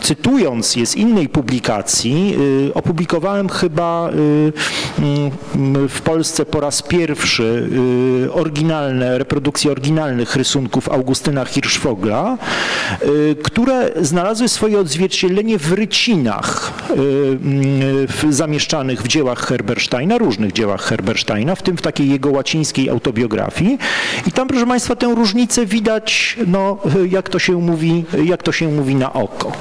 cytując je z innej publikacji, opublikowałem chyba mm, w Polsce po raz pierwszy oryginalne, reprodukcje oryginalnych rysunków Augustyna Hirschvogla, y, które znalazły swoje odzwierciedlenie w rycinach y, zamieszczanych w dziełach Herbersteina, różnych dziełach Herbersteina, w tym w takiej jego łacińskiej autobiografii. I tam, proszę Państwa, tę różnicę widać, no, jak to się mówi, jak to się mówi na oko.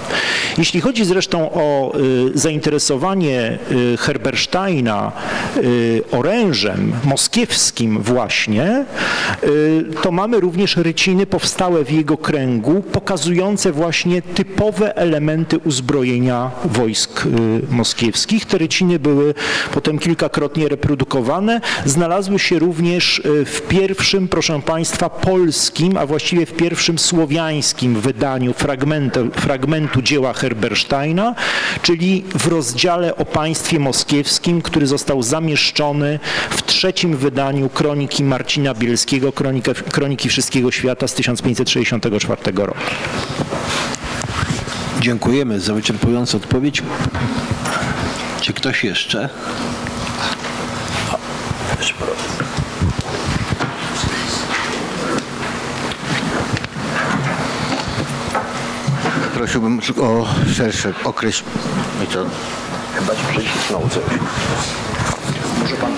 Jeśli chodzi zresztą o y, zainteresowanie y, Herbersteina y, orężem moskiewskim właśnie, y, to mamy również ryciny powstałe w jego kręgu, pokazujące właśnie typowe elementy uzbrojenia wojsk y, moskiewskich. Te ryciny były potem kilkakrotnie reprodukowane. Znalazły się również y, w pierwszym, proszę Państwa, polskim, a właściwie w pierwszym słowiańskim wydaniu fragmentu, fragmentu dzieła Herbersteina, czyli w rozdziale o państwie moskiewskim, który został zamieszczony w trzecim wydaniu kroniki Marcina Bielskiego, kroniki, kroniki Wszystkiego Świata z 1564 roku. Dziękujemy za wyczerpującą odpowiedź. Czy ktoś jeszcze? Bardzo. Prosiłbym o szersze określ... I co? Chyba ci przecisnął coś. Może pan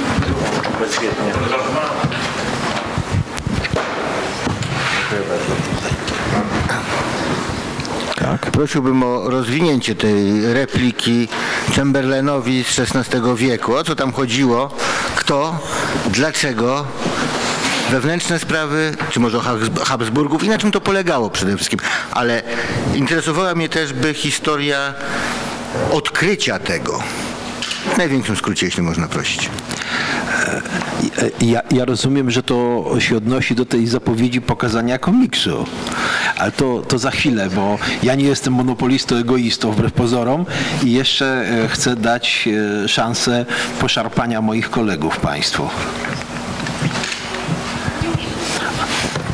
bezwiednie. Tak. Prosiłbym o rozwinięcie tej repliki Chamberlainowi z XVI wieku. O co tam chodziło? Kto? Dlaczego? Wewnętrzne sprawy, czy może o Habs- Habsburgów i na czym to polegało przede wszystkim. Ale interesowała mnie też by historia odkrycia tego. W największym skrócie, jeśli można prosić. Ja, ja rozumiem, że to się odnosi do tej zapowiedzi pokazania komiksu. Ale to, to za chwilę, bo ja nie jestem monopolistą, egoistą wbrew pozorom i jeszcze e, chcę dać e, szansę poszarpania moich kolegów Państwu.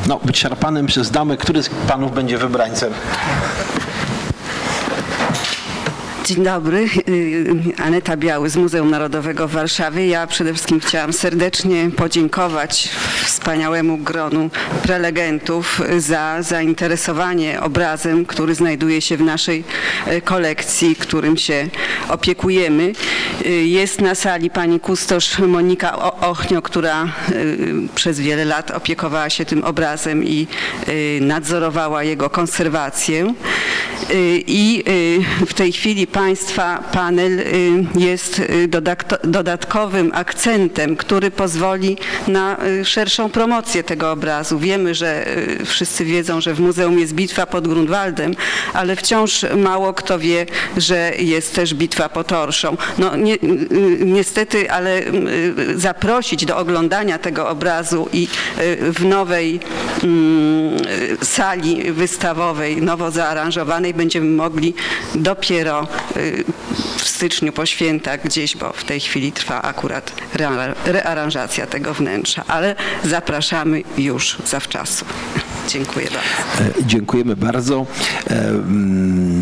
No, być szarpanym przez damę, który z Panów będzie wybrańcem? Dzień dobry, y, Aneta Biały z Muzeum Narodowego w Warszawie. Ja przede wszystkim chciałam serdecznie podziękować wspaniałemu gronu prelegentów za zainteresowanie obrazem, który znajduje się w naszej y, kolekcji, którym się opiekujemy. Y, Jest na sali pani kustosz Monika Ochnio, która y, przez wiele lat opiekowała się tym obrazem i y, nadzorowała jego konserwację. Y, I y, w tej chwili Państwa panel jest dodatkowym akcentem, który pozwoli na szerszą promocję tego obrazu. Wiemy, że wszyscy wiedzą, że w muzeum jest bitwa pod Grunwaldem, ale wciąż mało kto wie, że jest też bitwa pod Orszą. No, ni niestety, ale zaprosić do oglądania tego obrazu i w nowej mm, sali wystawowej, nowo zaaranżowanej będziemy mogli dopiero w styczniu po świętach gdzieś, bo w tej chwili trwa akurat rearanżacja tego wnętrza, ale zapraszamy już zawczasu. Dziękuję bardzo. Dziękujemy bardzo.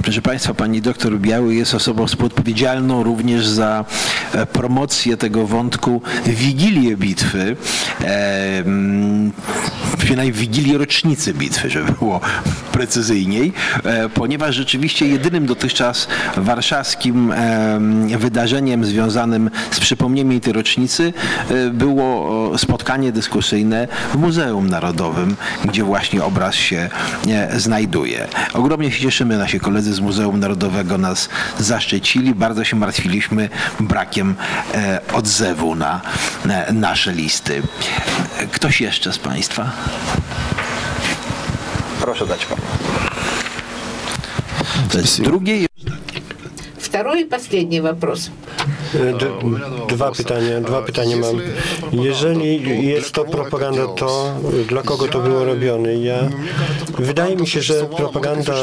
Proszę Państwa, pani doktor Biały jest osobą współodpowiedzialną również za promocję tego wątku Wigilię Bitwy, przynajmniej Wigilię rocznicy bitwy, żeby było precyzyjniej, ponieważ rzeczywiście jedynym dotychczas warszawskim wydarzeniem związanym z przypomnieniem tej rocznicy było spotkanie dyskusyjne w Muzeum Narodowym, gdzie właśnie obraz się znajduje. Ogromnie się cieszymy, nasi koledzy z Muzeum Narodowego nas zaszczycili. Bardzo się martwiliśmy brakiem odzewu na nasze listy. Ktoś jeszcze z Państwa? Proszę dać. To jest drugie. Второй и последний вопрос. D dwa pytania, dwa pytania mam. Jeżeli jest to propaganda, to dla kogo to było robione? Ja, wydaje mi się, że propaganda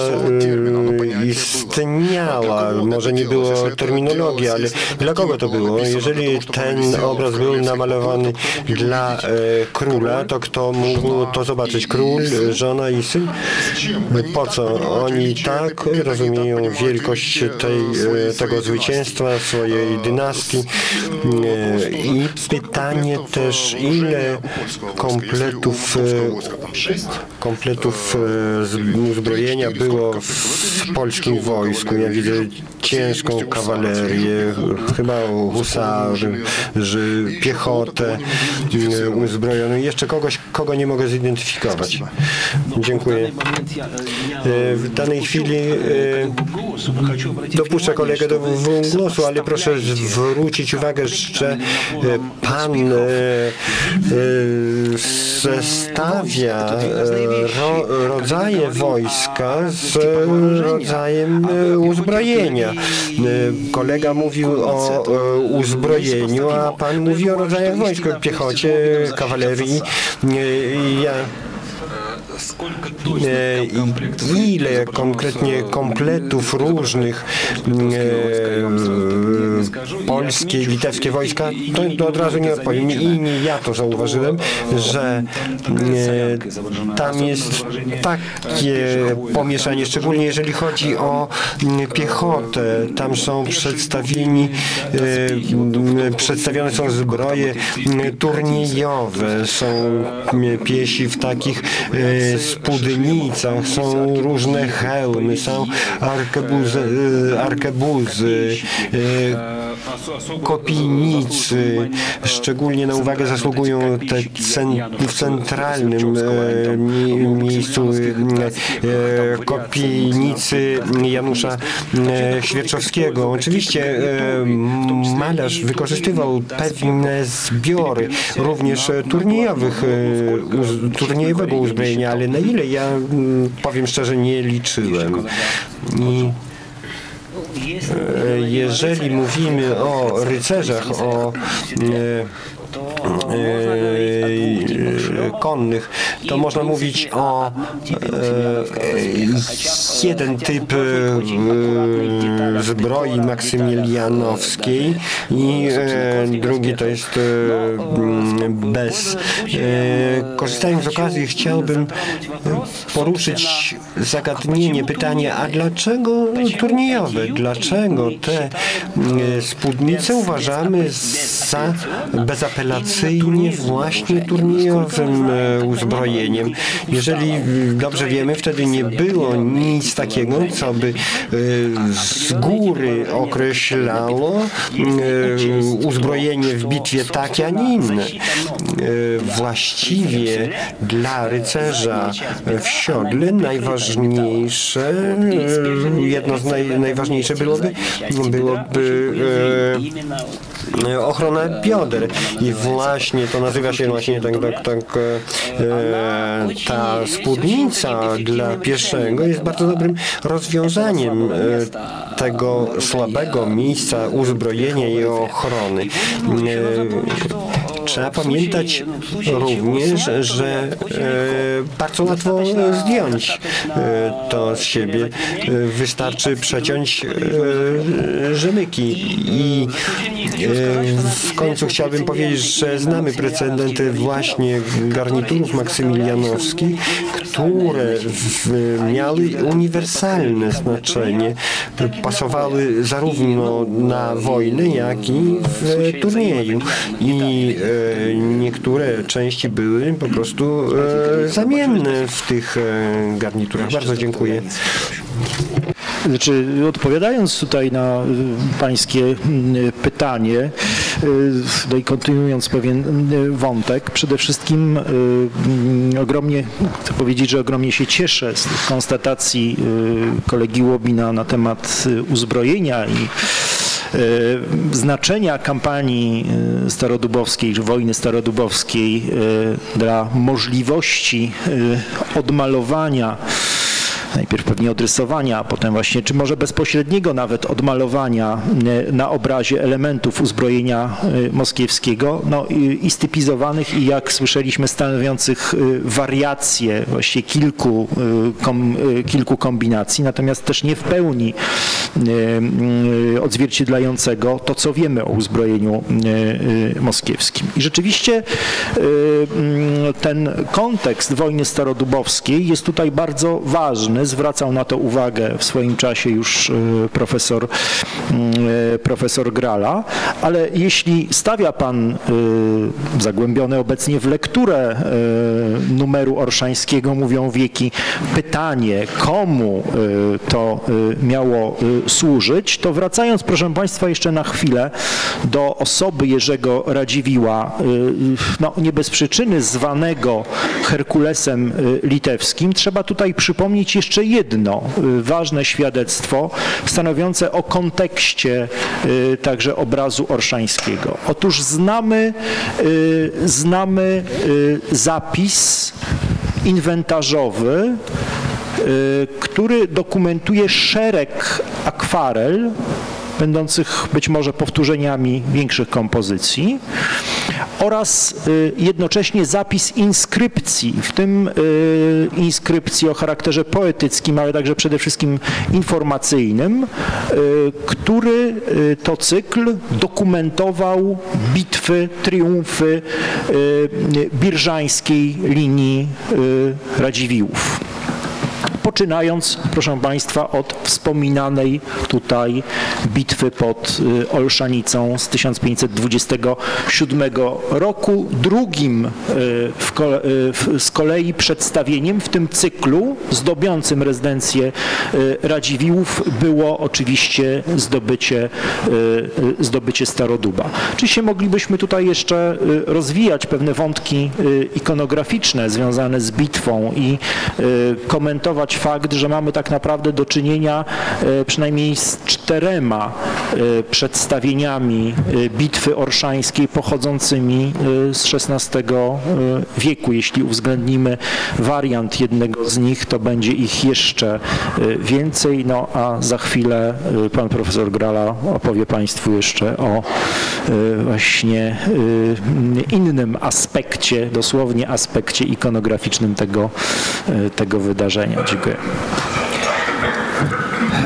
y, istniała, może nie było terminologii, ale dla kogo to było? Jeżeli ten obraz był namalowany dla e, króla, to kto mógł to zobaczyć? Król, żona i syn? Po co? Oni tak rozumieją wielkość tej, e, tego zwycięstwa, swojej dynastii. I pytanie też, ile kompletów, kompletów uzbrojenia było w polskim wojsku. Ja widzę ciężką kawalerię, chyba husary, piechotę uzbrojoną i jeszcze kogoś, kogo nie mogę zidentyfikować. Dziękuję. W danej chwili dopuszczę kolegę do głosu, ale proszę zwrócić uwagę, że Pan zestawia ro, rodzaje wojska z rodzajem uzbrojenia. Kolega mówił o uzbrojeniu, a Pan mówi o rodzajach wojsk, piechocie, kawalerii. Ja ile konkretnie kompletów różnych polskie, litewskie wojska, to, od razu nie odpowiem. I nie ja to zauważyłem, że tam jest takie pomieszanie, szczególnie jeżeli chodzi o piechotę. Tam są przedstawieni, przedstawione są zbroje turniejowe, są piesi w takich spódnicach, są różne hełmy, są arkebuzy, arkebuzy kopijnicy. Szczególnie na uwagę zasługują te w centralnym miejscu kopijnicy Janusza Świerczowskiego. Oczywiście malarz wykorzystywał pewne zbiory, również turniejowych, turniejowego uzbrojenia, ale na ile ja powiem szczerze nie liczyłem. I jeżeli mówimy o rycerzach, o konnych, to można mówić o jeden typ zbroi maksymilianowskiej. i drugi to jest bez. Korzystając z okazji chciałbym poruszyć zagadnienie, pytanie, a dlaczego turniejowe? Dlaczego te spódnice uważamy za bezapelacyjnie właśnie turniejowym uzbrojeniem? Jeżeli dobrze wiemy, wtedy nie było nic takiego, co by z góry określało uzbrojenie w bitwie takie, a nie inne. właściwie dla rycerza w siodle najważniejsze, jedno z naj, najważniejsze byłoby, byłoby ochrona bioder i właśnie to nazywa się właśnie tak, tak, tak ta spódnica dla pieszego jest bardzo dobrym rozwiązaniem tego słabego miejsca uzbrojenia i ochrony. Trzeba pamiętać również, że bardzo łatwo zdjąć to z siebie. Wystarczy przeciąć rzemyki i w końcu chciałbym powiedzieć, że znamy precedenty właśnie garniturów maksymilianowskich, które miały uniwersalne znaczenie, pasowały zarówno na wojnę, jak i w turnieju. I niektóre części były po prostu zamienne w tych garniturach. Bardzo dziękuję. Znaczy, odpowiadając tutaj na pańskie pytanie, no i kontynuując pewien wątek, przede wszystkim ogromnie, chcę powiedzieć, że ogromnie się cieszę z tych konstatacji kolegi Łobina na temat uzbrojenia i znaczenia kampanii starodubowskiej, czy wojny starodubowskiej dla możliwości odmalowania najpierw pewnie odrysowania, a potem właśnie, czy może bezpośredniego nawet odmalowania na obrazie elementów uzbrojenia moskiewskiego, no i stypizowanych i jak słyszeliśmy stanowiących wariacje właściwie kilku, kom, kilku kombinacji, natomiast też nie w pełni odzwierciedlającego to, co wiemy o uzbrojeniu moskiewskim. I rzeczywiście ten kontekst wojny starodubowskiej jest tutaj bardzo ważny, Zwracał na to uwagę w swoim czasie już profesor, profesor Grala, ale jeśli stawia Pan zagłębiony obecnie w lekturę numeru Orszańskiego, mówią wieki, pytanie, komu to miało służyć, to wracając, proszę Państwa, jeszcze na chwilę do osoby Jerzego Radziwiła, no nie bez przyczyny zwanego Herkulesem litewskim, trzeba tutaj przypomnieć jeszcze jeszcze jedno ważne świadectwo stanowiące o kontekście także obrazu orszańskiego. Otóż znamy, znamy zapis inwentarzowy, który dokumentuje szereg akwarel będących być może powtórzeniami większych kompozycji oraz jednocześnie zapis inskrypcji, w tym inskrypcji o charakterze poetyckim, ale także przede wszystkim informacyjnym, który to cykl dokumentował bitwy, triumfy birżańskiej linii Radziwiłłów poczynając, proszę Państwa, od wspominanej tutaj bitwy pod Olszanicą z 1527 roku. Drugim w kole, z kolei przedstawieniem w tym cyklu zdobiącym rezydencję Radziwiłłów było oczywiście zdobycie, zdobycie Staroduba. Oczywiście moglibyśmy tutaj jeszcze rozwijać pewne wątki ikonograficzne związane z bitwą i komentować fakt, że mamy tak naprawdę do czynienia przynajmniej z czterema przedstawieniami bitwy orszańskiej pochodzącymi z XVI wieku. Jeśli uwzględnimy wariant jednego z nich, to będzie ich jeszcze więcej, no a za chwilę pan profesor Grala opowie Państwu jeszcze o właśnie innym aspekcie, dosłownie aspekcie ikonograficznym tego, tego wydarzenia. Dziękuję. く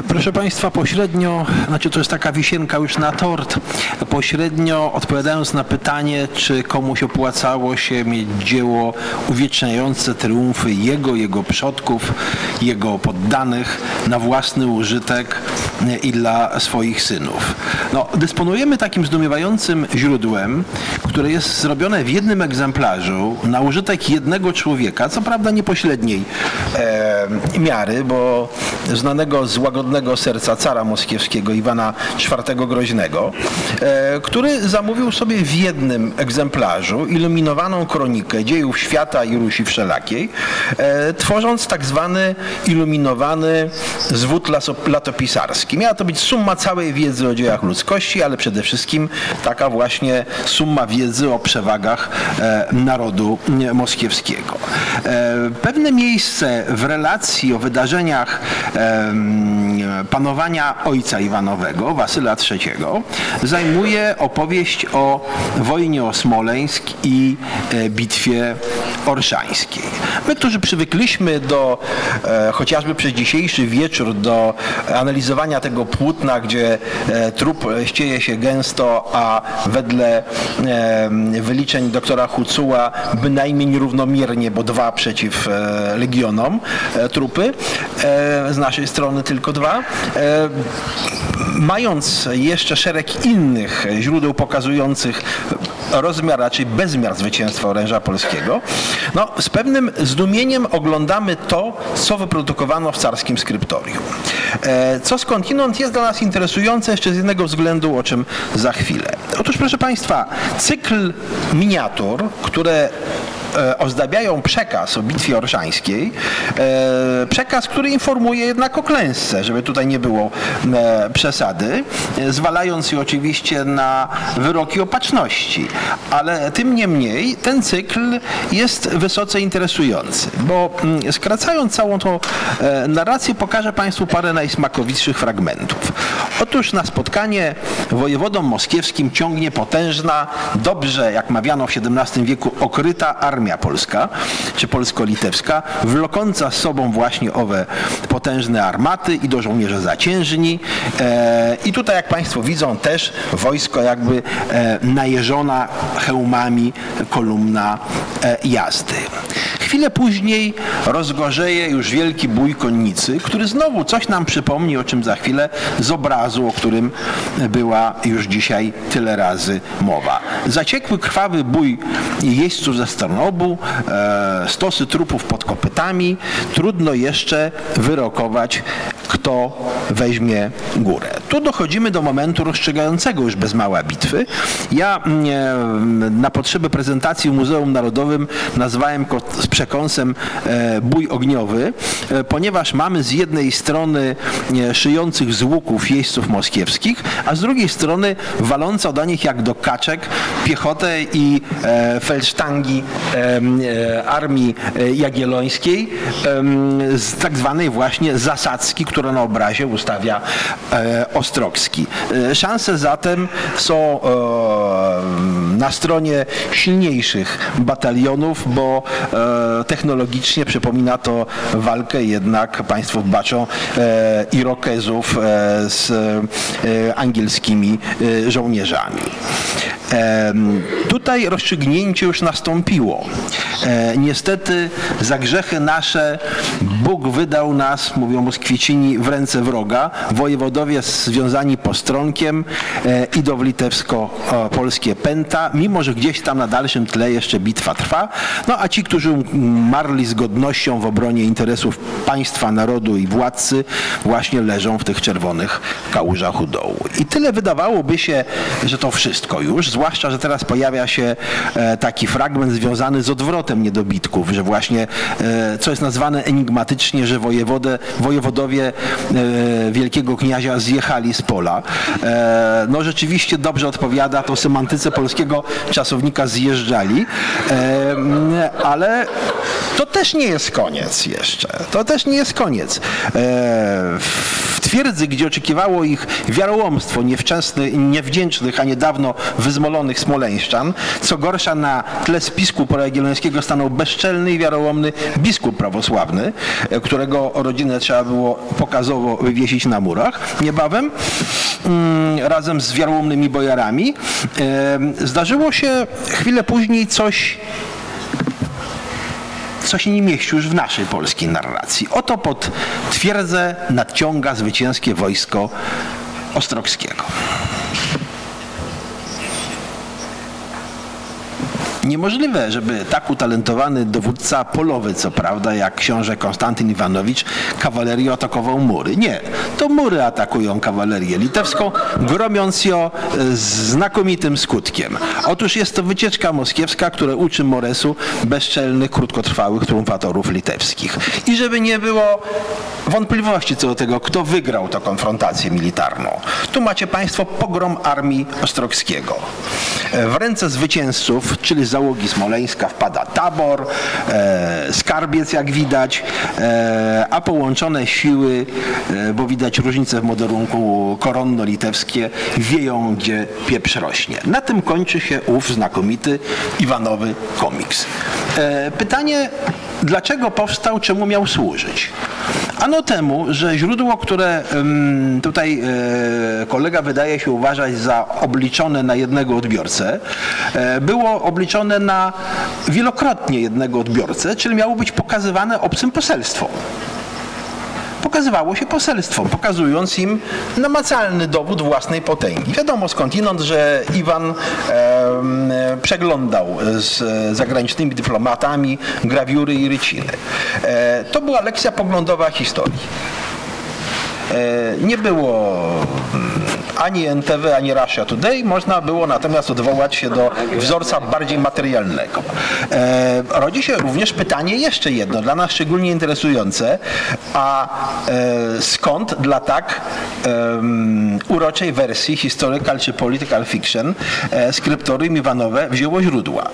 Proszę Państwa, pośrednio, znaczy to jest taka wisienka już na tort, pośrednio odpowiadając na pytanie, czy komuś opłacało się mieć dzieło uwieczniające triumfy jego, jego przodków, jego poddanych na własny użytek, i dla swoich synów. No, dysponujemy takim zdumiewającym źródłem, które jest zrobione w jednym egzemplarzu na użytek jednego człowieka, co prawda niepośredniej e, miary, bo znanego z łagodnego serca cara moskiewskiego Iwana IV Groźnego, e, który zamówił sobie w jednym egzemplarzu iluminowaną kronikę dziejów świata i Rusi wszelakiej, e, tworząc tak zwany iluminowany zwód latopisarski. Miała to być summa całej wiedzy o dziejach ludzkości, ale przede wszystkim taka właśnie summa wiedzy o przewagach e, narodu moskiewskiego. Pewne miejsce w relacji o wydarzeniach panowania ojca Iwanowego, Wasyla III, zajmuje opowieść o wojnie o Smoleńsk i e, bitwie orszańskiej. My, którzy przywykliśmy do, chociażby przez dzisiejszy wieczór, do analizowania tego płótna, gdzie trup ścieje się gęsto, a wedle wyliczeń doktora Hucuła bynajmniej nierównomiernie, bo dwa przeciw e, legionom e, trupy, e, z naszej strony tylko dwa. Mając jeszcze szereg innych źródeł pokazujących rozmiar, raczej bezmiar zwycięstwa oręża polskiego, no, z pewnym zdumieniem oglądamy to, co wyprodukowano w carskim skryptorium. Co skądinąd jest dla nas interesujące jeszcze z jednego względu, o czym za chwilę. Otóż proszę Państwa, cykl miniatur, które E, ozdabiają przekaz o bitwie orszańskiej, e, przekaz, który informuje jednak o klęsce, żeby tutaj nie było e, przesady, zwalając je oczywiście na wyroki opatrzności. Ale tym niemniej ten cykl jest wysoce interesujący, bo mm, skracając całą tą narrację pokażę Państwu parę najsmakowitszych fragmentów. Otóż na spotkanie wojewodą moskiewskim ciągnie potężna, dobrze, jak mawiano w XVII wieku, okryta armia armia polska, czy polsko-litewska, wlokąca z sobą właśnie owe potężne armaty i do żołnierze zaciężni. E, I tutaj, jak Państwo widzą, też wojsko jakby e, najeżona hełmami kolumna e, jazdy. Chwilę później rozgorzeje już wielki bój konnicy, który znowu coś nam przypomni, o czym za chwilę, z obrazu, o którym była już dzisiaj tyle razy mowa. Zaciekły, krwawy bój jeźdźców ze Starnobu, e, stosy trupów pod kopytami. Trudno jeszcze wyrokować, kto weźmie górę. Tu dochodzimy do momentu rozstrzygającego już bez mała bitwy. Ja mm, na potrzeby prezentacji w Muzeum Narodowym nazwałem go z przekąsem e, bój ogniowy, e, ponieważ mamy z jednej strony e, szyjących z łuków jeźdźców moskiewskich, a z drugiej strony walącą do nich jak do kaczek piechotę i felsztangi armii jagiellońskiej z tak zwanej właśnie zasadzki, która na obrazie ustawia Ostrogski. Szanse zatem są na stronie silniejszych batalionów, bo technologicznie przypomina to walkę jednak państwo baczą e, Irokezów e, z e, angielskimi żołnierzami. Tutaj rozstrzygnięcie już nastąpiło. Niestety za grzechy nasze Bóg wydał nas, mówią Moskwiecini, w ręce wroga. Wojewodowie związani postronkiem idą w litewsko-polskie pęta, mimo że gdzieś tam na dalszym tle jeszcze bitwa trwa. No a ci, którzy marli z godnością w obronie interesów państwa, narodu i władcy, właśnie leżą w tych czerwonych kałużach u dołu. I tyle wydawałoby się, że to wszystko już, zwłaszcza, że teraz pojawia się e, taki fragment związany z odwrotem niedobitków, że właśnie, e, co jest nazwane enigmatycznie, że wojewodę, wojewodowie e, wielkiego kniazia zjechali z pola. No rzeczywiście dobrze odpowiada to semantyce polskiego czasownika zjeżdżali, ale to też nie jest koniec jeszcze. To też nie jest koniec. W twierdzy, gdzie oczekiwało ich wiarołomstwo niewdzięcznych, a niedawno wyzmolonych smoleńszczan, co gorsza na tle spisku pojagiellońskiego stanął bezczelny i wiarołomny biskup prawosławny, e, którego rodzinę trzeba było pokazowo wywiesić na murach. Niebawem mm, razem z wiarołomnymi bojarami zdarzyło się chwilę później coś co się nie mieści już w naszej polskiej narracji. Oto pod twierdzę nadciąga zwycięskie wojsko Ostrogskiego. Niemożliwe, żeby tak utalentowany dowódca polowy, co prawda, jak książę Konstantyn Iwanowicz, kawalerię atakował mury. Nie, to mury atakują kawalerię litewską, gromiąc ją z znakomitym skutkiem. Otóż jest to wycieczka moskiewska, która uczy Moresu bezczelnych, krótkotrwałych triumfatorów litewskich. I żeby nie było wątpliwości co do tego, kto wygrał tę konfrontację militarną. Tu macie Państwo pogrom armii Ostrogskiego. W ręce zwycięzców, czyli załogi Smoleńska wpada Tabor, e, Skarbiec jak widać, e, a połączone siły, e, bo widać różnicę w moderunku koronno-litewskie, wieją gdzie pieprz rośnie. Na tym kończy się ów znakomity Iwanowy komiks. E, pytanie, dlaczego powstał, czemu miał służyć? Ano temu, że źródło, które tutaj e, kolega wydaje się uważać za obliczone na jednego odbiorcę, e, było obliczone na wielokrotnie jednego odbiorcę, czyli miało być pokazywane obcym poselstwom pokazywało się poselstwom, pokazując im namacalny dowód własnej potęgi. Wiadomo skądinąd, że Iwan e, przeglądał z zagranicznymi dyplomatami grawiury i ryciny. E, to była lekcja poglądowa historii. E, nie było ani NTV, ani Russia Today. Można było natomiast odwołać się do wzorca bardziej materialnego. E, rodzi się również pytanie jeszcze jedno, dla nas szczególnie interesujące, a e, skąd dla tak uroczej wersji historical czy political fiction skryptorium Iwanowe wzięło źródła.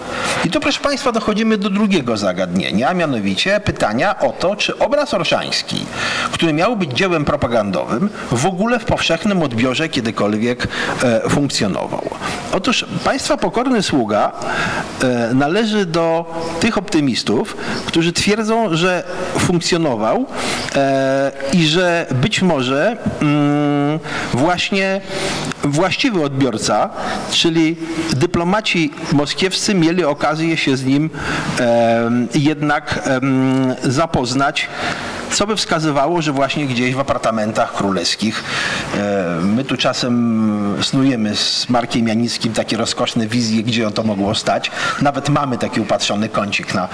I tu proszę Państwa dochodzimy do drugiego zagadnienia, a mianowicie pytania o to, czy obraz orszański, który miał być dziełem propagandowym, w ogóle w powszechnym odbiorze kiedykolwiek e, funkcjonował. Otóż Państwa pokorny sługa e, należy do tych optymistów, którzy twierdzą, że funkcjonował e, i że być może mm, właśnie właściwy odbiorca, czyli dyplomaci moskiewscy mieli okazję się z nim jednak zapoznać co by wskazywało, że właśnie gdzieś w apartamentach królewskich, e, my tu czasem snujemy z Markiem Janickim takie rozkoszne wizje, gdzie on to mogło stać. Nawet mamy taki upatrzony kącik na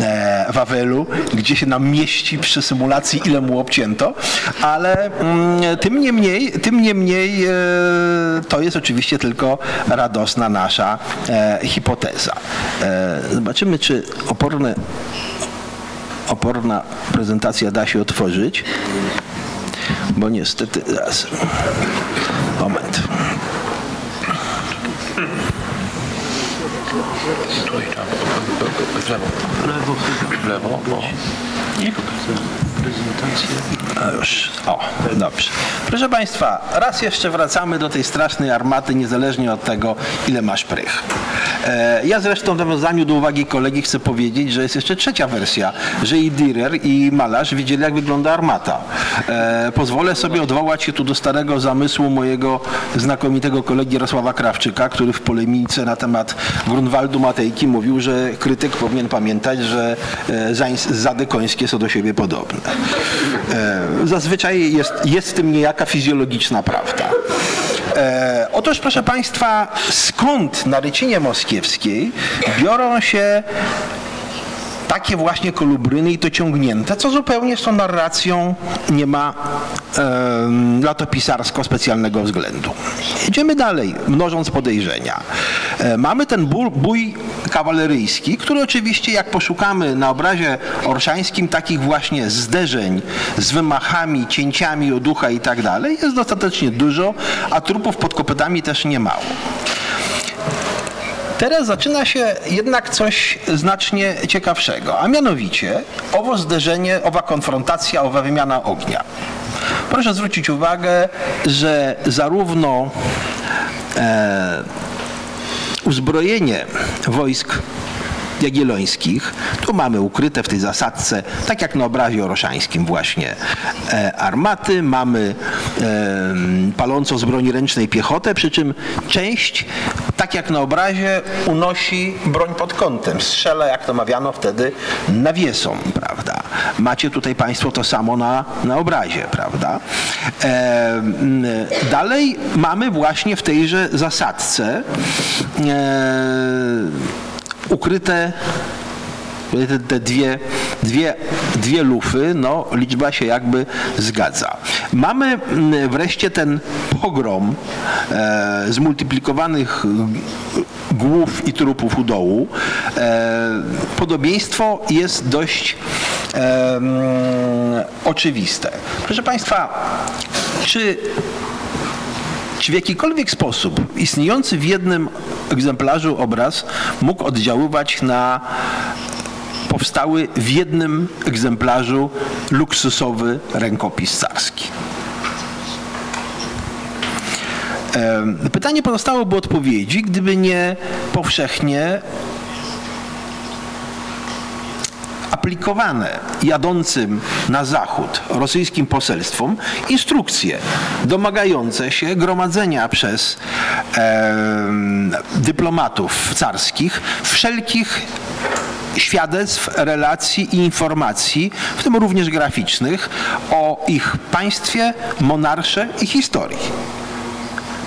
e, Wawelu, gdzie się nam mieści przy symulacji, ile mu obcięto, ale mm, tym niemniej, tym niemniej e, to jest oczywiście tylko radosna nasza hipoteza. Zobaczymy, czy oporne oporna prezentacja da się otworzyć, bo niestety zaraz. Moment. W lewo. W lewo. W lewo. A już, o, dobrze. Proszę Państwa, raz jeszcze wracamy do tej strasznej armaty, niezależnie od tego, ile masz prych. E, ja zresztą w nawiązaniu do uwagi kolegi chcę powiedzieć, że jest jeszcze trzecia wersja, że i Dürer i malarz widzieli, jak wygląda armata. E, pozwolę sobie odwołać się tu do starego zamysłu mojego znakomitego kolegi Jarosława Krawczyka, który w polemice na temat Grunwaldu Matejki mówił, że krytyk powinien pamiętać, że e, zady końskie są do siebie podobne. Zazwyczaj jest, jest w tym niejaka fizjologiczna prawda. E, otóż, proszę Państwa, skąd na Rycinie Moskiewskiej biorą się takie właśnie kolubryny i to ciągnięte, co zupełnie z tą narracją nie ma e, latopisarsko specjalnego względu. Jedziemy dalej, mnożąc podejrzenia. E, mamy ten bój, bój kawaleryjski, który oczywiście jak poszukamy na obrazie orszańskim takich właśnie zderzeń z wymachami, cięciami od ducha i tak dalej, jest dostatecznie dużo, a trupów pod kopytami też nie mało. Teraz zaczyna się jednak coś znacznie ciekawszego, a mianowicie owo zderzenie, owa konfrontacja, owa wymiana ognia. Proszę zwrócić uwagę, że zarówno e, uzbrojenie wojsk Jagiellońskich. Tu mamy ukryte w tej zasadce, tak jak na obrazie oroszańskim właśnie, e, armaty, mamy palącą z broni ręcznej piechotę, przy czym część tak jak na obrazie, unosi broń pod kątem. Strzela, jak to mawiano wtedy, nawiesą, prawda? Macie tutaj Państwo to samo na, na obrazie, prawda? Dalej mamy właśnie w tejże zasadce e, ukryte te, dwie, dwie, dwie lufy, no liczba się jakby zgadza. Mamy mm, wreszcie ten pogrom e, zmultiplikowanych głów i trupów u dołu. E, podobieństwo jest dość e, mm, oczywiste. Proszę Państwa, czy czy w jakikolwiek sposób istniejący w jednym egzemplarzu obraz mógł oddziaływać na powstały w jednym egzemplarzu luksusowy rękopis carski. Pytanie pozostałoby odpowiedzi, gdyby nie powszechnie aplikowane jadącym na zachód rosyjskim poselstwom instrukcje domagające się gromadzenia przez e, dyplomatów carskich wszelkich świadectw, relacji i informacji, w tym również graficznych, o ich państwie, monarsze i historii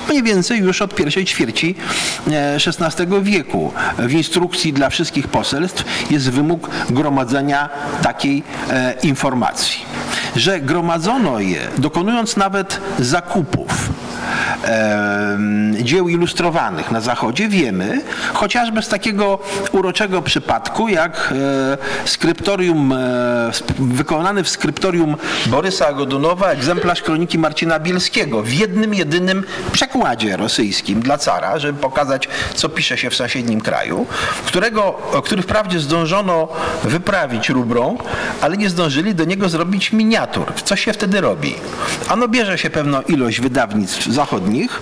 mniej więcej już od pierwszej ćwierci XVI e, wieku. W instrukcji dla wszystkich poselstw jest wymóg gromadzenia takiej e, informacji. Że gromadzono je, dokonując nawet zakupów, dzieł ilustrowanych na Zachodzie wiemy, chociażby z takiego uroczego przypadku, jak e, skryptorium, e, wykonany w skryptorium Borysa Godunowa egzemplarz kroniki Marcina Bielskiego w jednym, jedynym przekładzie rosyjskim dla cara, żeby pokazać, co pisze się w sąsiednim kraju, którego, który wprawdzie zdążono wyprawić rubrą, ale nie zdążyli do niego zrobić miniatur. Co się wtedy robi? Ano bierze się pewną ilość wydawnictw zachodnich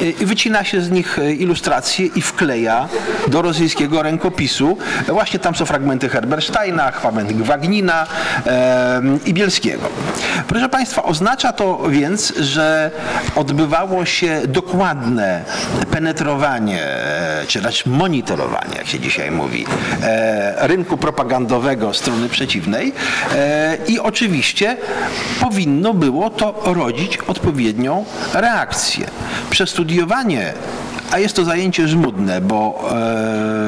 i wycina się z nich e, ilustracje i wkleja do rosyjskiego rękopisu. Właśnie tam są fragmenty Herbersteina, fragmenty Gwagnina i Bielskiego. Proszę Państwa, oznacza to więc, że odbywało się dokładne penetrowanie, e, czy raczej monitorowanie, jak się dzisiaj mówi, e, rynku propagandowego strony przeciwnej i oczywiście powinno było to rodzić odpowiednią reakcję. Przestudiowanie a jest to zajęcie żmudne, bo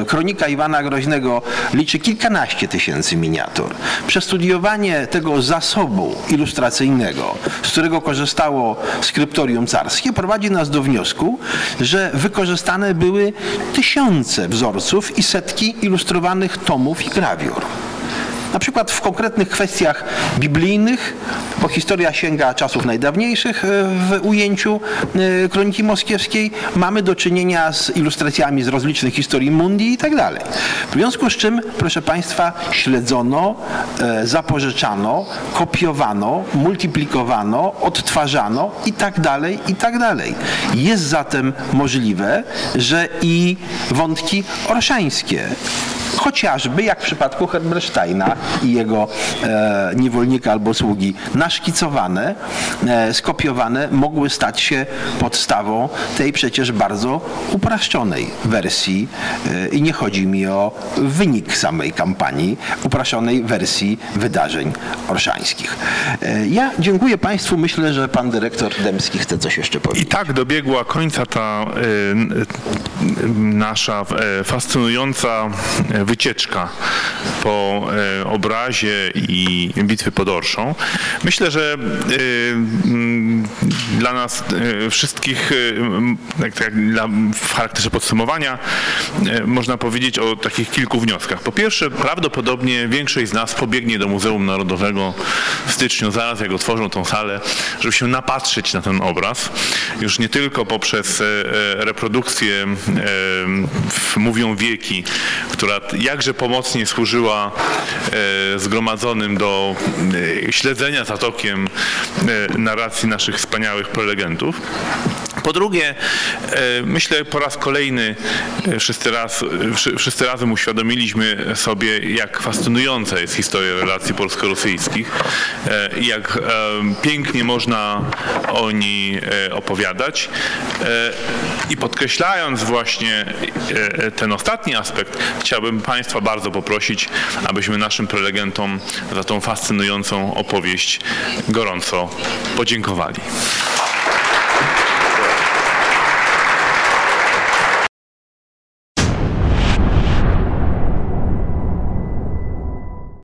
e, kronika Iwana Groźnego liczy kilkanaście tysięcy miniatur. Przestudiowanie tego zasobu ilustracyjnego, z którego korzystało skryptorium carskie, prowadzi nas do wniosku, że wykorzystane były tysiące wzorców i setki ilustrowanych tomów i grawiur. Na przykład w konkretnych kwestiach biblijnych, bo historia sięga czasów najdawniejszych e, w ujęciu e, kroniki moskiewskiej, mamy do czynienia z ilustracjami z rozlicznych historii mundi i tak dalej. W związku z czym, proszę Państwa, śledzono, e, zapożyczano, kopiowano, multiplikowano, odtwarzano i tak dalej, i tak dalej. Jest zatem możliwe, że i wątki orszańskie chociażby jak w przypadku Herbersteina i jego e, niewolnika albo sługi, naszkicowane, e, skopiowane, mogły stać się podstawą tej przecież bardzo upraszczonej wersji e, i nie chodzi mi o wynik samej kampanii, upraszczonej wersji wydarzeń orszańskich. E, ja dziękuję Państwu, myślę, że Pan Dyrektor Dębski chce coś jeszcze powiedzieć. I tak dobiegła końca ta y, nasza y, fascynująca wycieczka po e, obrazie i bitwy pod Orszą. Myślę, że e, mm, dla nas e, wszystkich, tak, tak, w charakterze podsumowania, można powiedzieć o takich kilku wnioskach. Po pierwsze, prawdopodobnie większość z nas pobiegnie do Muzeum Narodowego w styczniu, zaraz jak otworzą tą salę, żeby się napatrzeć na ten obraz. Już nie tylko poprzez reprodukcję Mówią Wieki, która jakże pomocnie służyła e, zgromadzonym do e, śledzenia za tokiem e, narracji naszych wspaniałych prelegentów Po drugie, e, myślę po raz kolejny e, wszyscy, raz, wszy- wszyscy razem uświadomiliśmy sobie, jak fascynująca jest historia relacji polsko-rosyjskich e, i jak pięknie można o niej opowiadać. I podkreślając właśnie ten ostatni aspekt, chciałbym Państwa bardzo poprosić, abyśmy naszym prelegentom za tą fascynującą opowieść gorąco podziękowali.